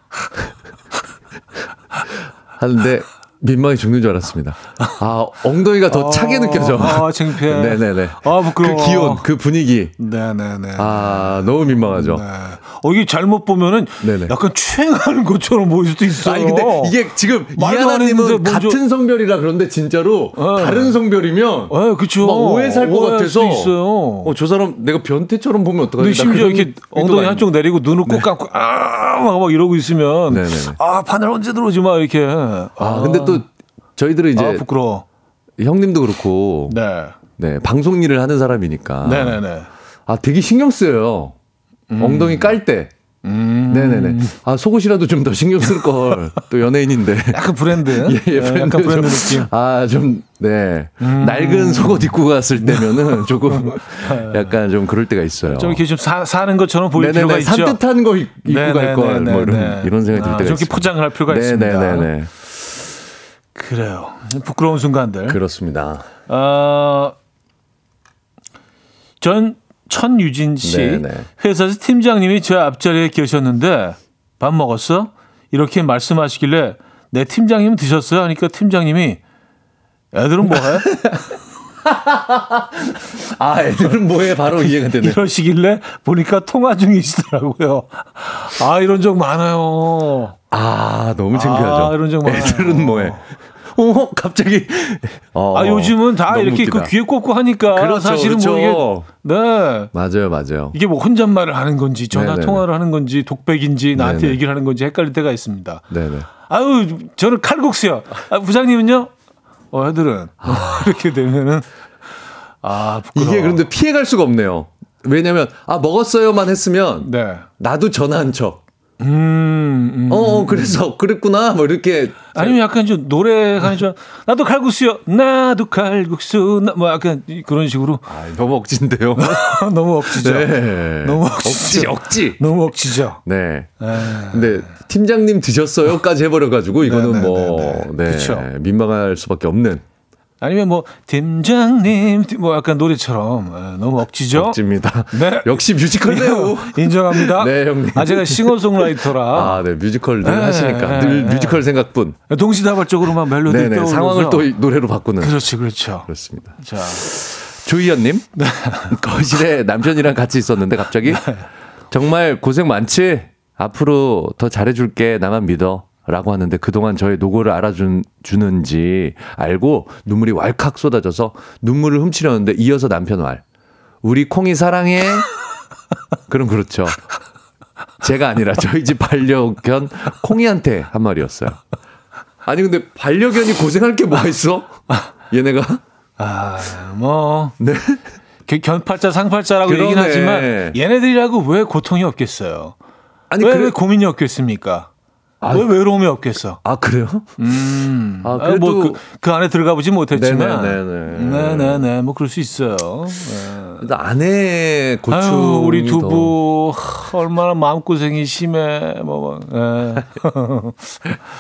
하는데 민망히 죽는 줄 알았습니다. 아, 엉덩이가 더 차게 느껴져. 아, 창피해. 네네네. 아, 부끄러워. 그 기온, 그 분위기. 네네네. 아, 너무 민망하죠. 네. 어, 이게 잘못 보면은 네네. 약간 추행하는 것처럼 보일 수도 있어요. 아니, 근데 이게 지금 이하나님은 같은 성별이라 그런데 진짜로 네. 다른 성별이면 네. 막 오해 살 것 같아서. 어, 저 사람 내가 변태처럼 보면 어떡하지? 심지어 이렇게 엉덩이 한쪽 내리고 눈을 꼭 감고 아, 막, 막 이러고 있으면 네네네. 아, 바늘 언제 들어오지 막 이렇게. 아, 근데 또 저희들은 이제 아, 부끄러워. 형님도 그렇고 네. 네, 방송 일을 하는 사람이니까. 네네네. 아, 되게 신경 쓰여요. 엉덩이 깔 때. 음. 네네네. 아, 속옷이라도 좀 더 신경 쓸 걸. 또 연예인인데. 약간 브랜드. 예, 예, 네, 브랜드 약간 브랜드 좀, 느낌. 아, 좀, 네. 음. 낡은 속옷 입고 갔을 때면은 조금 약간 좀 그럴 때가 있어요. 좀 이렇게 좀 사, 사는 것처럼 보일 네네네. 필요가 있죠. 산뜻한 거 입, 고 네네네네. 갈 걸. 뭐 이런, 네. 이런 생각이 들 아, 때가 저렇게 있습니다. 포장을 할 필요가 있습니다. 네네네. 그래요. 부끄러운 순간들. 그렇습니다. 어, 전 천유진 씨 네네. 회사에서 팀장님이 저 앞자리에 계셨는데 밥 먹었어? 이렇게 말씀하시길래 내 팀장님 드셨어요? 하니까 팀장님이 애들은 뭐해? 아, 애들은 뭐해? 바로 이해가 되네. 이러시길래 보니까 통화 중이시더라고요. 아 이런 적 많아요. 아, 너무 창피하죠. 아, 이런 적 많아요. 애들은 뭐해? 어, 갑자기. 어, 아 요즘은 다 이렇게 웃기다. 그 귀에 꽂고 하니까 그렇죠, 사실은 그렇죠. 뭐 이게 네 맞아요, 맞아요. 이게 뭐 혼잣말을 하는 건지 전화 네네네. 통화를 하는 건지 독백인지 나한테 네네. 얘기를 하는 건지 헷갈릴 때가 있습니다. 네네. 아유 저는 칼국수요. 아, 부장님은요? 어 애들은 이렇게 되면은 아 부끄러워. 이게 그런데 피해갈 수가 없네요. 왜냐면, 아, 먹었어요만 했으면, 네. 나도 전화한 척. 음, 음. 어, 어, 그래서 그랬구나. 뭐 이렇게 아니면 약간 좀 노래 가는 좀 나도 칼국수요. 나도 칼국수. 나, 뭐 약간 그런 식으로 아, 너무 억진데요. 너무 억지죠. 네. 너무 억지, 억지죠. 억지. 너무 억지죠. 네. 에. 근데 팀장님 드셨어요까지 해버려가지고 이거는 네, 네, 뭐 네, 네. 네, 그쵸. 민망할 수밖에 없는 아니면 뭐 팀장님 뭐 약간 노래처럼 에, 너무 억지죠. 억지입니다. 네. 역시 뮤지컬 배우. 인정합니다. 네, 형님. 아 제가 싱어송라이터라 아, 네, 뮤지컬 늘 네, 하시니까 네, 늘 네. 뮤지컬 생각뿐. 동시다발적으로만 멜로디 네네 떠올려서 상황을 또 노래로 바꾸는. 그렇지 그렇죠. 그렇습니다. 자 조희연님 네. 거실에 남편이랑 같이 있었는데 갑자기 정말 고생 많지 앞으로 더 잘해줄게 나만 믿어 라고 하는데 그동안 저의 노고를 알아주는 줄 알고 눈물이 왈칵 쏟아져서 눈물을 훔치려는데 이어서 남편 말 우리 콩이 사랑해 그럼 그렇죠 제가 아니라 저희 집 반려견 콩이한테 한 말이었어요 아니 근데 반려견이 고생할 게 뭐가 있어 얘네가 아 뭐 네. 견팔자 상팔자라고 그러네. 얘기는 하지만 얘네들이라고 왜 고통이 없겠어요. 아니 왜, 그래 왜 고민이 없겠습니까? 왜 외로움이 없겠어? 아 그래요? 음. 아, 아, 그래도- 뭐 그, 그 안에 들어가 보지 못했지만, 네네네 네. 네네네, 뭐 그럴 수 있어요. 네. 아내 고충이 아유, 우리 더- 두부 하, 얼마나 마음 고생이 심해. 뭐, 뭐, 예.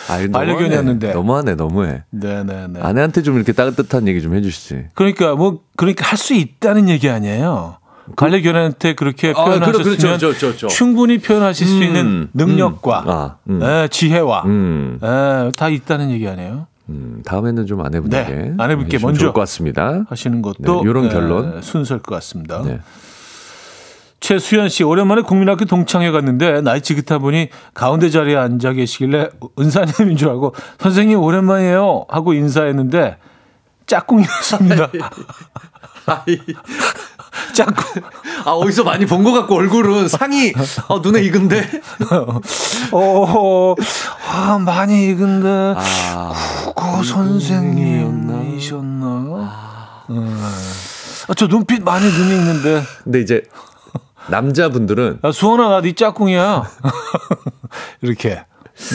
아이, 반려견이었는데. 너무하네, 너무해. 네네네. 아내한테 좀 이렇게 따뜻한 얘기 좀 해주시지. 그러니까 뭐 그러니까 할 수 있다는 얘기 아니에요. 반려견한테 그렇게 아, 표현하셨으면 그렇죠, 그렇죠, 그렇죠. 충분히 표현하실 수 있는 음, 능력과 음, 아, 음. 예, 지혜와 음, 예, 다 있다는 얘기 아니에요. 음, 다음에는 좀 아내분에게 네, 아내분께 먼저 좋을 것 같습니다. 하시는 것도 네, 요런 예, 결론. 순서일 것 같습니다. 네. 최수연 씨 오랜만에 국민학교 동창회 갔는데 나이 지긋한 분이 가운데 자리에 앉아 계시길래 은사님인 줄 알고 선생님 오랜만이에요 하고 인사했는데 짝꿍이었습니다. 짝꿍. 아 어디서 많이 본 것 같고 얼굴은 상이 어, 눈에 익은데. 어, 아, 많이 익은데, 아, 그 선생님이셨나? 아, 저 눈빛 많이 눈이 익는데. 근데 이제 남자분들은 야, 수원아, 나네 짝꿍이야. 이렇게.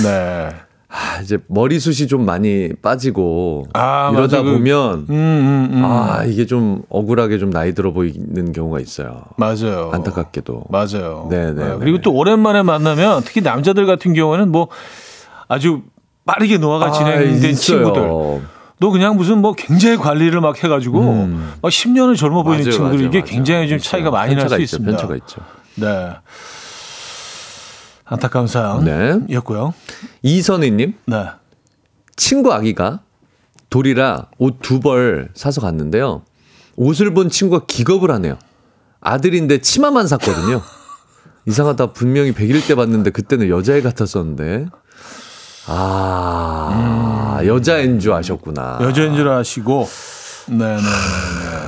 네. 아, 이제 머리숱이 좀 많이 빠지고 아, 이러다 맞아. 그- 보면 음, 음, 음. 아 이게 좀 억울하게 좀 나이 들어 보이는 경우가 있어요. 맞아요. 안타깝게도. 맞아요. 네, 네, 그리고 네. 또 오랜만에 만나면 특히 남자들 같은 경우에는 뭐 아주 빠르게 노화가 진행된 있어요. 친구들. 또 그냥 무슨 뭐 굉장히 관리를 막 해가지고 음. 막 10년을 젊어 보이는 맞아요, 친구들 맞아요, 이게. 굉장히 좀. 차이가 많이 날 수 있습니다. 편차가 있죠. 네. 안타까운 네. 사연이었고요. 이선희님 네. 친구 아기가 돌이라 옷 두 벌 사서 갔는데요. 옷을 본 친구가 기겁을 하네요. 아들인데 치마만 샀거든요. 이상하다. 분명히 100일 때 봤는데 그때는 여자애 같았었는데. 아, 여자인 줄 아셨구나. 여자인 줄 아시고 네네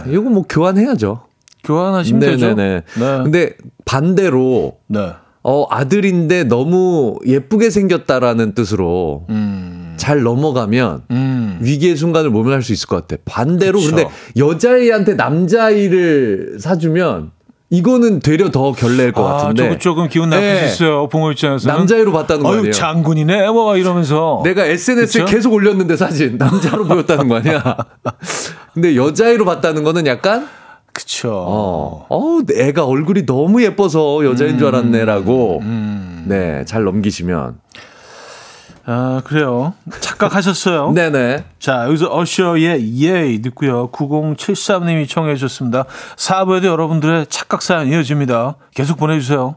이거 뭐 교환해야죠. 교환하시면 되죠. 네네네. 네. 근데 반대로 네. 어, 아들인데 너무 예쁘게 생겼다라는 뜻으로 음. 잘 넘어가면 음. 위기의 순간을 모면할 수 있을 것 같아. 반대로 그쵸. 근데 여자애한테 남자아이를 사주면 이거는 되려 더 결례일 것 아, 같은데. 조금 조금 기분 나쁠 네. 수 있어요. 부모 입장에서는. 남자애로 봤다는 거 아니에요? 장군이네. 뭐 이러면서. 내가 SNS에 그쵸? 계속 올렸는데 사진 남자로 보였다는 거 아니야? 근데 여자애로 봤다는 거는 약간 그쵸. 어, 어, 애가 얼굴이 너무 예뻐서 여자인 줄 알았네라고. 음. 네, 잘 넘기시면. 아, 그래요. 착각하셨어요. 네네. 자, 여기서 어셔의 예 듣고요. 9073님이 청해 주셨습니다. 4부에도 여러분들의 착각 사연 이어집니다. 계속 보내주세요.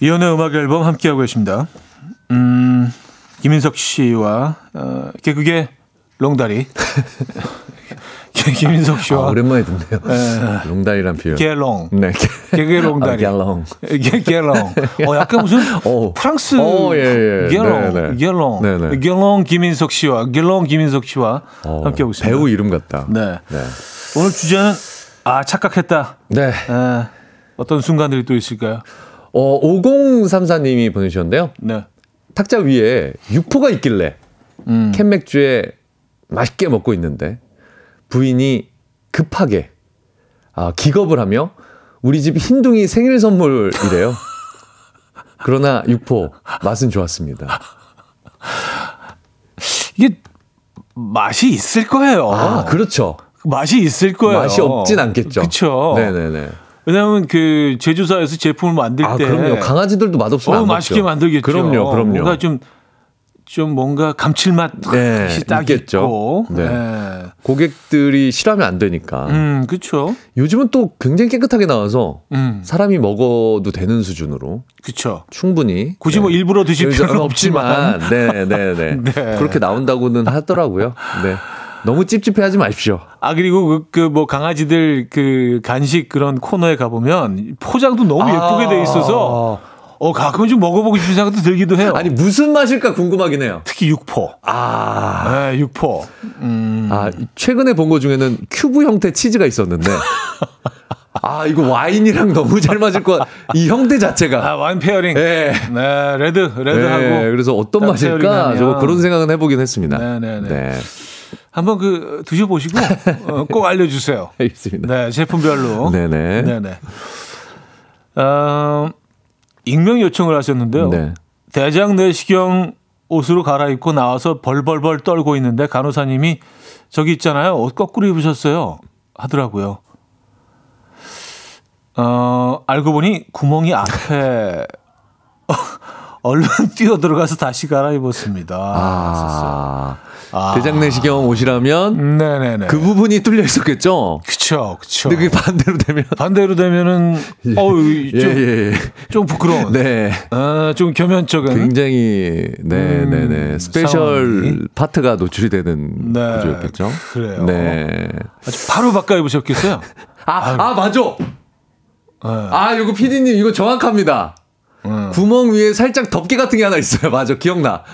이연의 음악 앨범 함께하고 계십니다. 음, 김인석 씨와, 어, 개그계 롱다리. 김인석 씨와 아, 오랜만에 듣네요. 롱다리란 표현. 게롱. 네. 게게롱다리. 아, 갤롱. 게, 게롱. 어, 약간 무슨 어. 프랑스 어, 예, 예. 게롱. 네, 네. 게롱. 네, 네. 게롱 김인석 씨와 게롱 김인석 씨와 어, 함께 하고 있습니다. 배우 이름 같다. 네. 네. 오늘 주제는 아, 착각했다. 네. 에, 어떤 순간들이 또 있을까요? 어, 5034님이 보내주셨는데요. 네. 탁자 위에 육포가 있길래 음. 캔맥주에 맛있게 먹고 있는데 부인이 급하게 아, 기겁을 하며 우리 집 흰둥이 생일 선물이래요. 그러나 육포 맛은 좋았습니다. 이게 맛이 있을 거예요. 아, 그렇죠. 맛이 있을 거예요. 맛이 없진 않겠죠. 그렇죠. 네네네. 왜냐하면 그 제조사에서 제품을 만들 아, 때 그럼요. 강아지들도 맛없으면 어, 안 맛있게. 만들겠죠. 그럼요, 그럼요. 뭔가 좀, 좀 뭔가 감칠맛 네, 이딱 있겠죠. 있고. 네. 네. 고객들이 싫어하면 안 되니까. 음, 그렇죠. 요즘은 또 굉장히 깨끗하게 나와서 음, 사람이 먹어도 되는 수준으로 그렇죠. 충분히 굳이 뭐 네. 일부러 드실 필요는 없지만. 네, 네, 네, 네. 그렇게 나온다고는 하더라고요. 네. 너무 찝찝해하지 마십시오. 아 그리고 그뭐 강아지들 그 간식 그런 코너에 가 보면 포장도 너무 예쁘게 돼 있어서 어 가끔은 좀 먹어보고 싶은 생각도 들기도 해요. 아니 무슨 맛일까 궁금하긴 해요. 특히 육포. 아, 네, 육포. 음. 아 최근에 본 거 중에는 큐브 형태 치즈가 있었는데. 아 이거 와인이랑 너무 잘 맞을 것. 같- 이 형태 자체가. 아 와인 pairing. 네. 네, red red하고 네, 그래서 어떤 딱 맛일까? 저 그런 생각은 해보긴 했습니다. 네네네. 네. 한번 그 드셔보시고 어, 꼭 알려주세요. 알겠습니다. 네, 제품별로. 네네. 네네. 어, 익명 요청을 하셨는데요. 네. 대장 내시경 옷으로 갈아입고 나와서 벌벌벌 떨고 있는데 간호사님이 저기 있잖아요. 옷 거꾸로 입으셨어요. 하더라고요. 어, 알고 보니 구멍이 앞에 얼른 뛰어 들어가서 다시 갈아입었습니다. 아, 아. 대장내시경 옷이라면 네네네. 그 부분이 뚫려 있었겠죠. 그쵸, 그쵸. 근데 그게 반대로 되면 반대로 되면은 어우 예, 좀, 예, 예. 좀 부끄러운. 네. 아, 좀 겸연쩍은. 굉장히 네, 음, 네, 네. special 상황이. 파트가 노출이 되는 네, 구조였겠죠. 그래요. 네. 아주 바로 바꿔 입으셨겠어요? 아, 아, 맞아. 네. 아, 이거 피디님 이거 정확합니다. 음. 구멍 위에 살짝 덮개 같은 게 하나 있어요. 맞아. 기억나.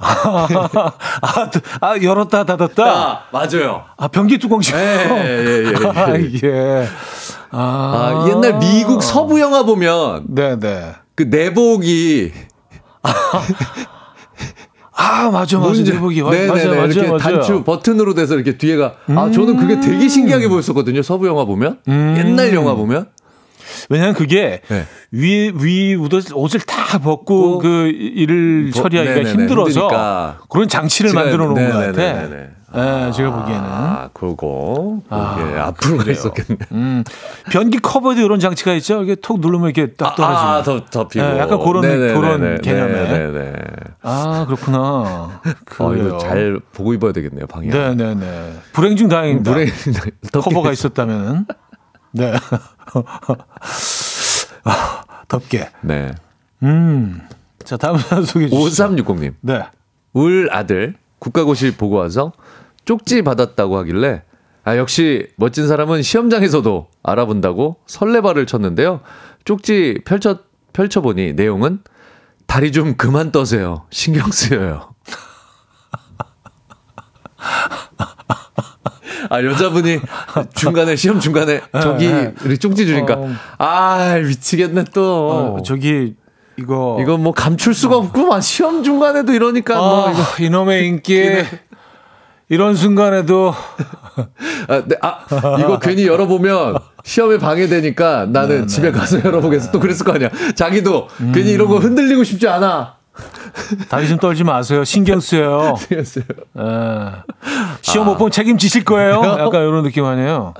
아, 또- 아, 열었다 닫았다. 아, 맞아요. 아, 변기 뚜껑처럼. 예, 예, 예, 예. 아, 예. 아, 아, 옛날 미국 서부 영화 보면 네 네. 그 내복이 아, 맞아, 맞아. 내복이. 맞아, 네네네. 맞아, 맞아. 이렇게 맞아. 단추 버튼으로 돼서 이렇게 뒤에가 아 저는 그게 되게 신기하게 보였었거든요. 서부 영화 보면 음. 옛날 영화 보면 왜냐면 그게 네. 위, 위 옷을 다 벗고 그 일을 버- 처리하기가 네네네, 힘들어서 힘드니까. 그런 장치를 만들어 놓은 것 네네네네. 같아. 네, 제가 보기에는. 아 그거 아, 그게 앞으로 그래요. 있었겠네. 음, 변기 커버도 이런 장치가 있죠. 이게 톡 누르면 이렇게 딱 떨어지는. 아, 아더 덮이고 네, 약간 그런- 네네네네. 그런 개념의. 네네네. 아, 그렇구나. 어, 그래요. 잘 보고 입어야 되겠네요 방향. 네네네. 불행 중 다행입니다. 물에 커버가 있었다면. 네. 아, 덥게. 네. 음. 자, 다음 사연 소개해 주시죠. 5360님. 네. 울 아들 국가고시 보고 와서 쪽지 받았다고 하길래 아 역시 멋진 사람은 시험장에서도 알아본다고 설레발을 쳤는데요. 쪽지 펼쳐 펼쳐 보니 내용은 다리 좀 그만 떠세요. 신경 쓰여요. 아 여자분이 중간에 시험 중간에 저기 네. 우리 쪽지 주니까 어. 아 미치겠네 또 어, 저기, 이거. 이거 뭐 감출 수가 없구만 시험 중간에도 이러니까 뭐 아, 이거 이놈의 인기. 이런 순간에도. 아, 네, 아, 이거 괜히 열어보면 시험에 방해되니까 네, 나는 집에 가서 열어보겠어. 또 그랬을 거 아니야. 자기도 괜히 이런 거 음. 흔들리고 싶지 않아. 다리 좀 떨지 마세요. 신경 쓰여요. 그랬어요. 예. 시험 못 보면 책임지실 거예요. 약간 이런 느낌 아니에요.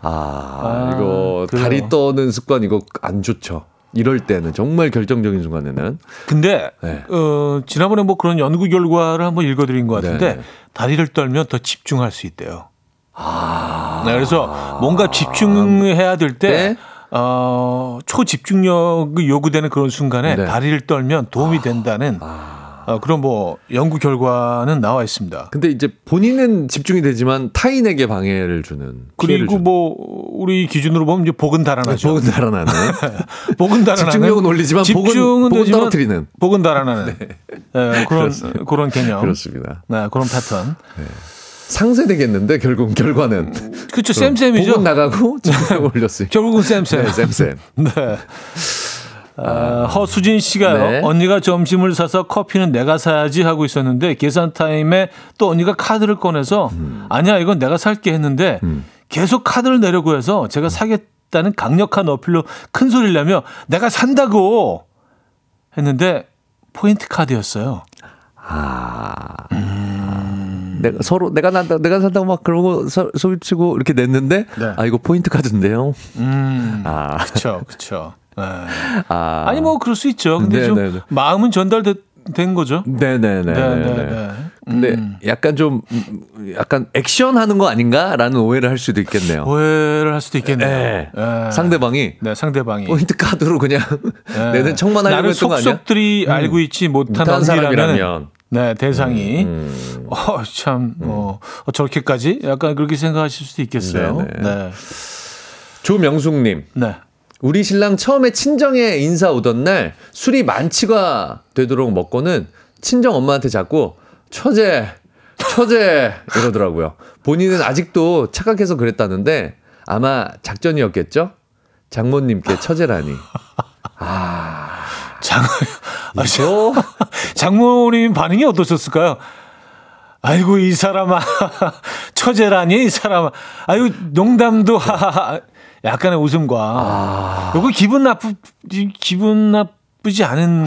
아, 아, 이거 그래요. 다리 떠는 습관 이거 안 좋죠. 이럴 때는 정말 결정적인 순간에는 근데 네. 어, 지난번에 뭐 그런 연구 결과를 한번 읽어드린 것 같은데 네. 다리를 떨면 더 집중할 수 있대요. 네, 그래서 뭔가 집중해야 될때 네. 어, 초집중력이 요구되는 그런 순간에 네. 다리를 떨면 도움이 된다는 어, 그런 뭐 연구 결과는 나와 있습니다. 근데 이제 본인은 집중이 되지만 타인에게 방해를 주는. 그리고 주는. 뭐 우리 기준으로 보면 이제 복은 달아나죠. 복은 달아나네. 복은 달아나는 집중력은 올리지만 집중은 복은 떨어뜨리는. 복은 달아나는 예, 그런 그렇습니다. 그런 개념. 그렇습니다. 네, 그런 패턴. 상쇄되겠는데 결국 결과는 그렇죠. 쌤쌤이죠. 복은 나가고 올렸어요. 결국은 쌤쌤. 네, 쌤쌤. 네. 아, 허수진 씨가요. 네. 언니가 점심을 사서 커피는 내가 사야지 하고 있었는데 계산 타임에 또 언니가 카드를 꺼내서 음. 아니야 이건 내가 살게 했는데 계속 카드를 내려고 해서 제가 사겠다는 강력한 어필로 큰 소리를 내며 내가 산다고 했는데 포인트 카드였어요. 내가 서로 내가 난다 내가 산다고 막 그러고 서- 소리치고 이렇게 냈는데 네. 아 이거 포인트 카드인데요. 음, 아, 그렇죠, 그렇죠. 아 아니 뭐 그럴 수 있죠. 근데 네, 좀 네, 네. 마음은 전달된 거죠. 네네네. 네, 네, 네. 근데 음. 약간 좀 음, 약간 액션 하는 거 아닌가라는 오해를 할 수도 있겠네요. 오해를 할 수도 있겠네요. 네. 예. 상대방이 네, 상대방이. 포인트 카드로 그냥 네. 내는 척만 했던 거 아니야? 음. 속속들이 알고 있지 못한 못한 사람이라면 네, 대상이 음. 어, 참 어, 어, 저렇게까지 약간 그렇게 생각하실 수도 있겠어요. 네, 네. 네. 조명숙 님 네. 우리 신랑 처음에 친정에 인사 오던 날 술이 만취가 되도록 먹고는 친정 엄마한테 자꾸 처제 처제 이러더라고요. 본인은 아직도 착각해서 그랬다는데 아마 작전이었겠죠? 장모님께 처제라니. 장 아, 이거 장모님 반응이 어떠셨을까요? 아이고 이 사람아 처제라니 이 사람아 아이고 농담도 하하하 약간의 웃음과 아. 요거 기분 나쁘 기분 나쁘지 않은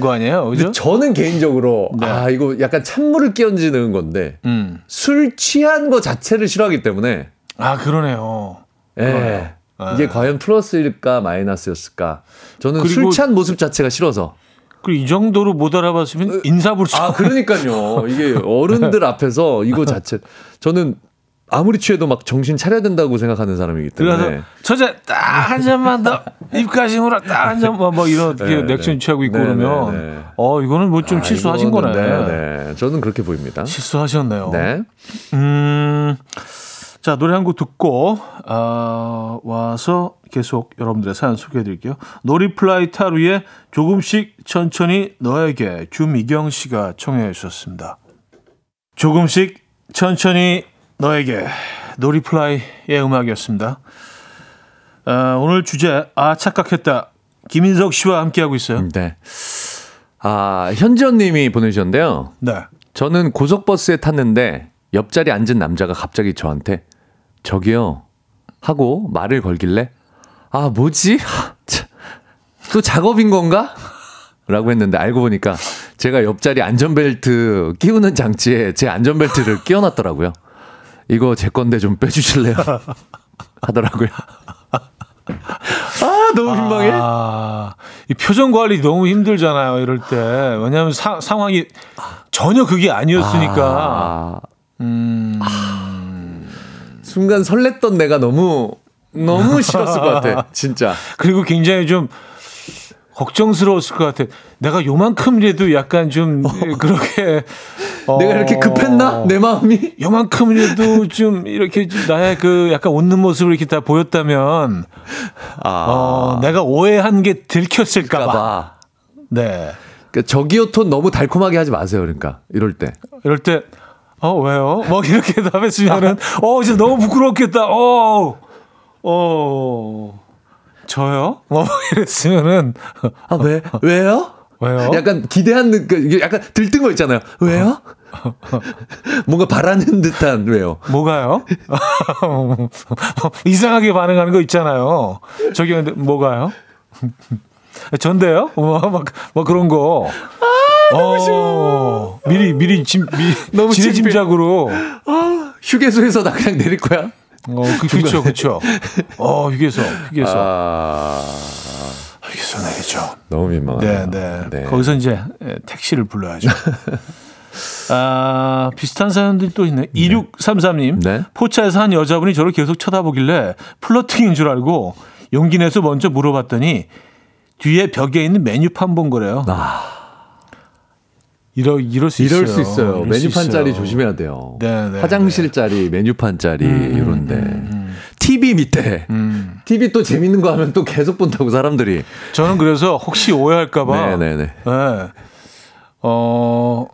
거 아니에요, 그죠? 저는 개인적으로 네. 아 이거 약간 찬물을 끼얹는 건데 음. 술 취한 거 자체를 싫어하기 때문에 아 그러네요. 예. 그러네요. 이게 과연 플러스일까 마이너스였을까? 저는 술 취한 모습 자체가 싫어서. 그리고 이 정도로 못 알아봤으면 인사불성. 아, 그러니까요. 이게 어른들 앞에서 이거 자체 저는 아무리 취해도 막 정신 차려야 된다고 생각하는 사람이기 때문에. 그래서 저자 딱 한 잔만 더 입까지 물어 딱한 잔만 뭐 네, 액션 네. 취하고 있고 네, 그러면 네, 네. 어 이거는 뭐좀 아, 실수하신 이거는 거네. 네, 네. 저는 그렇게 보입니다. 실수하셨네요. 네. 음. 자, 노래 한 곡 듣고 아, 와서 계속 여러분들의 사연 소개해 드릴게요. 노리플라이 타루의 조금씩 천천히 너에게 주미경 씨가 청해 주셨습니다. 조금씩 천천히 너에게 노리플라이의 음악이었습니다. 아, 오늘 주제 아 착각했다. 김인석 씨와 함께하고 있어요. 네. 아, 현지연 님이 보내주셨는데요. 네. 저는 고속버스에 탔는데 옆자리 앉은 남자가 갑자기 저한테 저기요 하고 말을 걸길래 아 뭐지 또 작업인 건가 라고 했는데 알고 보니까 제가 옆자리 안전벨트 끼우는 장치에 제 안전벨트를 끼워놨더라고요 이거 제 건데 좀 빼주실래요? 하더라고요. 아 너무 민망해? 아, 이 표정 관리 너무 힘들잖아요. 이럴 때. 왜냐하면 사- 상황이 전혀 그게 아니었으니까. 아, 음, 순간 설렜던 내가 너무 너무 싫었을 것 같아 진짜. 그리고 굉장히 좀 걱정스러웠을 것 같아. 내가 요만큼이라도 약간 좀 그렇게 어, 어. 내가 이렇게 급했나 내 마음이 요만큼이라도 좀 이렇게 좀 나의 그 약간 웃는 모습을 이렇게 다 보였다면 아 어, 내가 오해한 게 들켰을까봐. 봐. 네. 그러니까 저기요 톤 너무 달콤하게 하지 마세요. 그러니까 이럴 때. 이럴 때, 어, 왜요? 뭐 이렇게 답했으면은, 어, 진짜 너무 부끄럽겠다. 어, 어, 저요? 뭐 이랬으면은, 아 왜? 왜요? 왜요? 약간 기대한 느- 그 약간 들뜬 거 있잖아요. 왜요? 뭔가 바라는 듯한 왜요? 뭐가요? 이상하게 반응하는 거 있잖아요. 저기 근데 뭐가요? 전데요? 뭐, 막, 뭐 그런 거. 아, 너무 싫어. 미리, 미리, 짐, 미리, 너무 지레짐작으로. 휴게소에서 나 그냥 내릴 거야? 어, 그, 그쵸, 그쵸. 어, 휴게소, 휴게소. 아 휴게소 내리죠. 너무 민망하네요. 네, 네. 거기서 이제 예, 택시를 불러야죠. 아, 비슷한 사연들이 또 있네. 2633님. 네. 포차에서 한 여자분이 저를 계속 쳐다보길래 플러팅인 줄 알고 용기 내서 먼저 물어봤더니 뒤에 벽에 있는 메뉴판 본 거래요. 아. 이러 이럴 수 이럴 있어요. 수 있어요. 이럴 메뉴판 있어요. 조심해야 돼요. 네, 네, 화장실 짜리, 메뉴판 짜리 이런데 음, TV 밑에 음. TV 또 재밌는 거 하면 또 계속 본다고 사람들이. 저는 그래서 혹시 오해할까 봐 네 네네. 네. 어,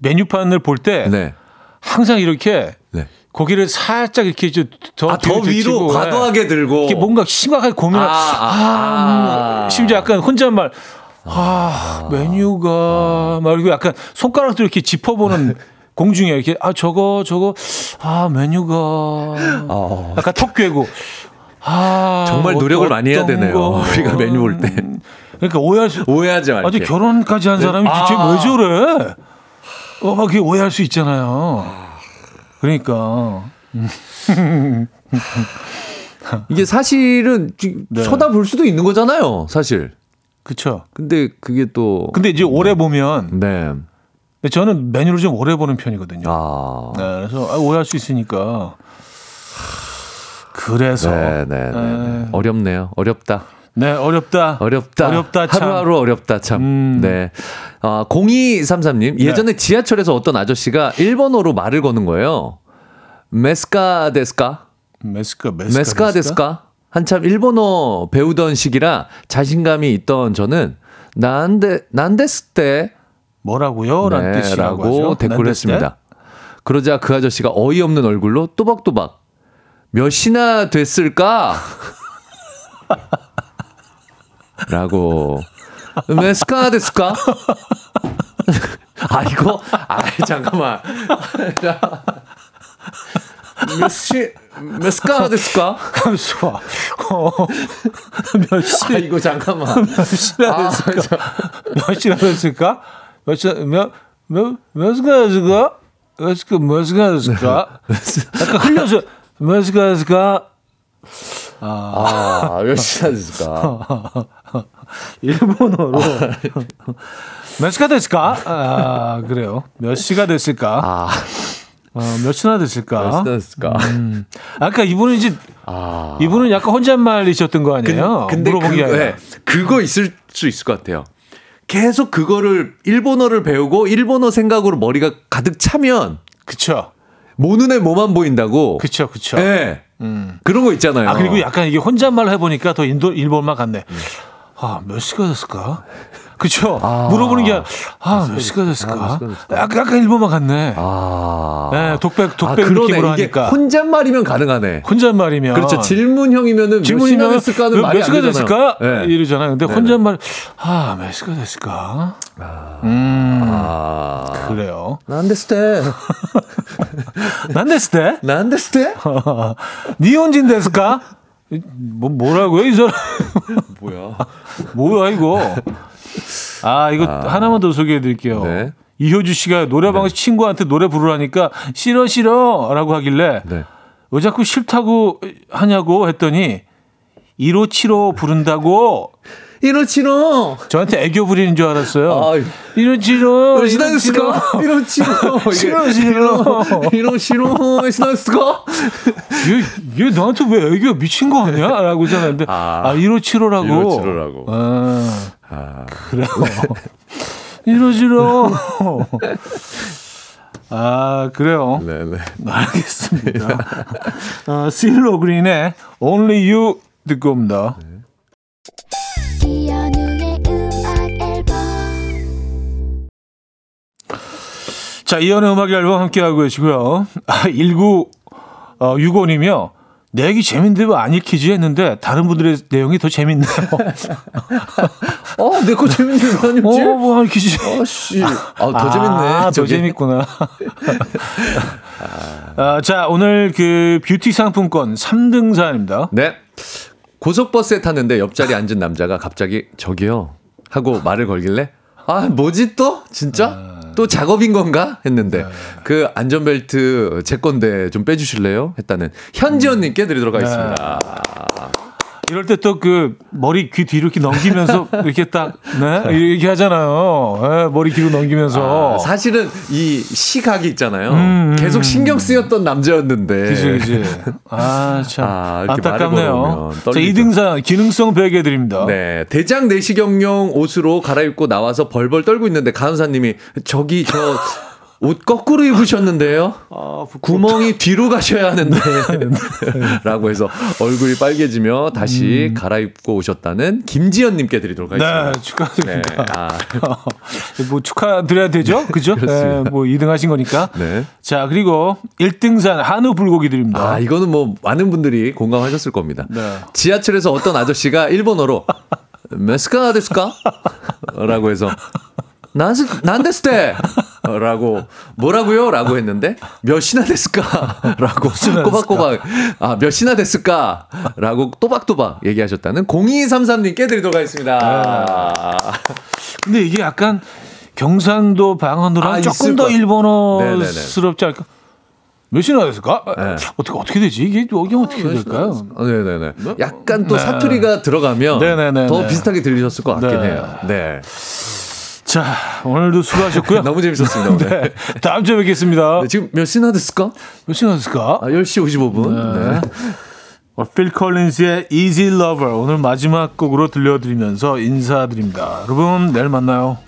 메뉴판을 볼때 네. 항상 이렇게 네. 고기를 살짝 이렇게 좀 더, 아, 더 위로 과도하게 들고. 이게 뭔가 심각하게 고민을 아, 아, 아, 아. 심지어 약간 혼잣말 아, 메뉴가 막 이렇게 약간 손가락도 이렇게 짚어보는 공중에 이렇게 아 저거 저거 아 메뉴가 어. 약간 턱 괴고 아 정말 노력을 많이 해야 되네요. 거. 우리가 메뉴 볼 때. 그러니까 오해할 수 오해하지 말게. 아주 결혼까지 한 사람이 아. 대체 왜 저래? 어, 막 그게 오해할 수 있잖아요. 그러니까 이게 사실은 지- 네. 쳐다볼 수도 있는 거잖아요. 사실. 그쵸. 근데 그게 또. 근데 이제 오래 보면 네. 저는 메뉴를 좀 오래 보는 편이거든요. 아. 네, 그래서 아, 오해할 수 있으니까 그래서 네, 네, 네, 네. 에. 어렵네요. 어렵다. 네 어렵다. 어렵다. 어렵다, 참. 하루하루 어렵다, 참. 음. 네. 아, 0233님. 예전에 지하철에서 어떤 아저씨가 일본어로 말을 거는 거예요. 메스카 데스까? 메스카 메스카, 메스카 데스까? 한참 일본어 배우던 시기라 자신감이 있던 저는 난데 난데스 때 뭐라고요? 라는 네, 뜻이라고 라고. 댓글을 했습니다. 그러자 그 아저씨가 어이없는 얼굴로 또박또박 몇이나 됐을까? 라고 메스카 데스까? 아 이거 아 잠깐만 몇시 메스카 데스까? 가만있어 봐. 어, 몇 시? 아 이거 잠깐만 몇 시나 아, 됐을까? 몇 시나 됐을까? 몇 시 몇 몇 몇시가 됐을까? 몇 시가 몇시가 됐을까? 약간 흘려서 몇시가 됐을까? 아 몇 시나 됐을까? 일본어로 몇 시가 됐을까? 아 그래요. 몇 시가 됐을까? 아 어, 몇 시나 됐을까? 몇시나 됐을까? 아까 이분은 이제 아 이분은 약간 혼잣말이셨던 거 아니에요? 물어본 게 그거, 아니라. 네, 그거 있을 수 있을 것 같아요. 계속 그거를 일본어를 배우고 일본어 생각으로 머리가 가득 차면 그쵸, 모 눈에 뭐만 보인다고. 그쵸, 그쵸. 네. 음. 그런 거 있잖아요. 아 그리고 약간 이게 혼잣말 해보니까 더 인도 일본말 같네. 음. 아몇 시가 됐을까? 그쵸? 아. 물어보는 게 아 몇 시가 됐을까? 아, 몇 시가 됐을까? 약간, 약간 일본말 같네. 아. 네, 독백 독백 아. 느낌으로 하니까 혼잣말이면 가능하네. 혼잣말이면 그렇죠. 질문형이면은 질문이면 몇, 말이 몇 되잖아요. 됐을까? 네. 이러잖아요. 근데 네네. 혼잣말 아, 몇 시가 됐을까? 음. 아. 그래요. 난데스테. 난데스 때? 난데스테? 니혼진 데스까? 뭐 뭐라고요, 이 사람? 뭐야? 뭐야 이거? 아, 이거 하나만 더 소개해 드릴게요. 네. 이효주 씨가 노래방에서 친구한테 노래 부르라니까 싫어 싫어 라고 하길래 네. 왜 자꾸 싫다고 하냐고 했더니 1575 부른다고 이로치로. 저한테 애교 부리는 줄 알았어요. 아유. 이런 치료, 시나스까? 이로치로. 싫어, 싫어. 이로치로. 시나스까? 얘, 얘 나한테 왜 애교 미친 거 아니야? 라고 생각했는데, 아. 아, 1575라고. 1575라고. 아, 아. 그래요. 1575. 아, 그래요. 네네. 알겠습니다. 어, 실로 그린의 Only You 듣고 옵니다. 이 자, 이연의 음악 앨범 함께하고 계시고요. 아, 1965님이요. 내 얘기 재밌는데 왜 안 읽히지 했는데 다른 분들의 내용이 더 재밌네요. 어, 내 거 재밌는 거 아니었지? 어, 뭐안 읽히지? 아 씨. 아, 더 재밌네. 아, 더. 재밌구나. 아, 자, 오늘 그 뷰티 상품권 3등 사연입니다. 네. 고속버스에 탔는데 옆자리 앉은 남자가 갑자기 저기요 하고 말을 걸길래 아 뭐지 또 진짜 또 작업인 건가? 했는데 그 안전벨트 제 건데 좀 빼주실래요? 했다는 현지연님께 드리도록 하겠습니다. 이럴 때 또 그 머리 귀 뒤로 이렇게 넘기면서 이렇게 딱, 네? 이렇게 하잖아요. 예, 머리 뒤로 넘기면서. 아, 사실은 이 시각이 있잖아요. 음, 계속 신경 쓰였던 남자였는데. 그지, 그지. 아, 참. 아, 안타깝네요. 자. 이등산 기능성 베개 드립니다. 네, 대장 내시경용 옷으로 갈아입고 나와서 벌벌 떨고 있는데 간호사님이 저기 저 옷 거꾸로 입으셨는데요. 아. 구멍이 뒤로 가셔야 하는데 라고 해서 얼굴이 빨개지며 다시 갈아입고 오셨다는 김지연님께 드리도록 네, 하겠습니다. 네. 축하드립니다. 아, 뭐 축하드려야 되죠? 그죠? 네, 뭐 2등 하신 거니까. 네. 자, 그리고 1등산 한우 불고기 드립니다. 아, 이거는 뭐 많은 분들이 공감하셨을 겁니다. 네. 지하철에서 어떤 아저씨가 일본어로 메스카 데스까? 라고 해서 난스 난데스테 라고 뭐라고요? 라고 했는데 몇이나 데스까? 라고 꼬박꼬박 아 몇이나 데스까? 라고 또박또박 얘기하셨다는 0233님께 드리도록 하겠습니다. 근데 이게 약간 경상도 방언으로 아, 조금 더. 일본어스럽지 않을까? 몇이나 됐을까? 네. 어떻게 어떻게 되지? 이게 이게 어떻게 될까요? 어, 네네네. 약간 또 네. 사투리가 들어가면 네네네네. 더 비슷하게 들리셨을 것 같긴 네. 해요. 네. 자, 오늘도 수고하셨고요. 너무 재밌었습니다. 오늘. 네, 다음 주에 뵙겠습니다. 네, 지금 몇 시나 됐을까? 몇 시나 됐을까? 아, 10시 55분. 네. 어, 필 컬린스의 Easy Lover 오늘 마지막 곡으로 들려드리면서 인사드립니다. 여러분 내일 만나요.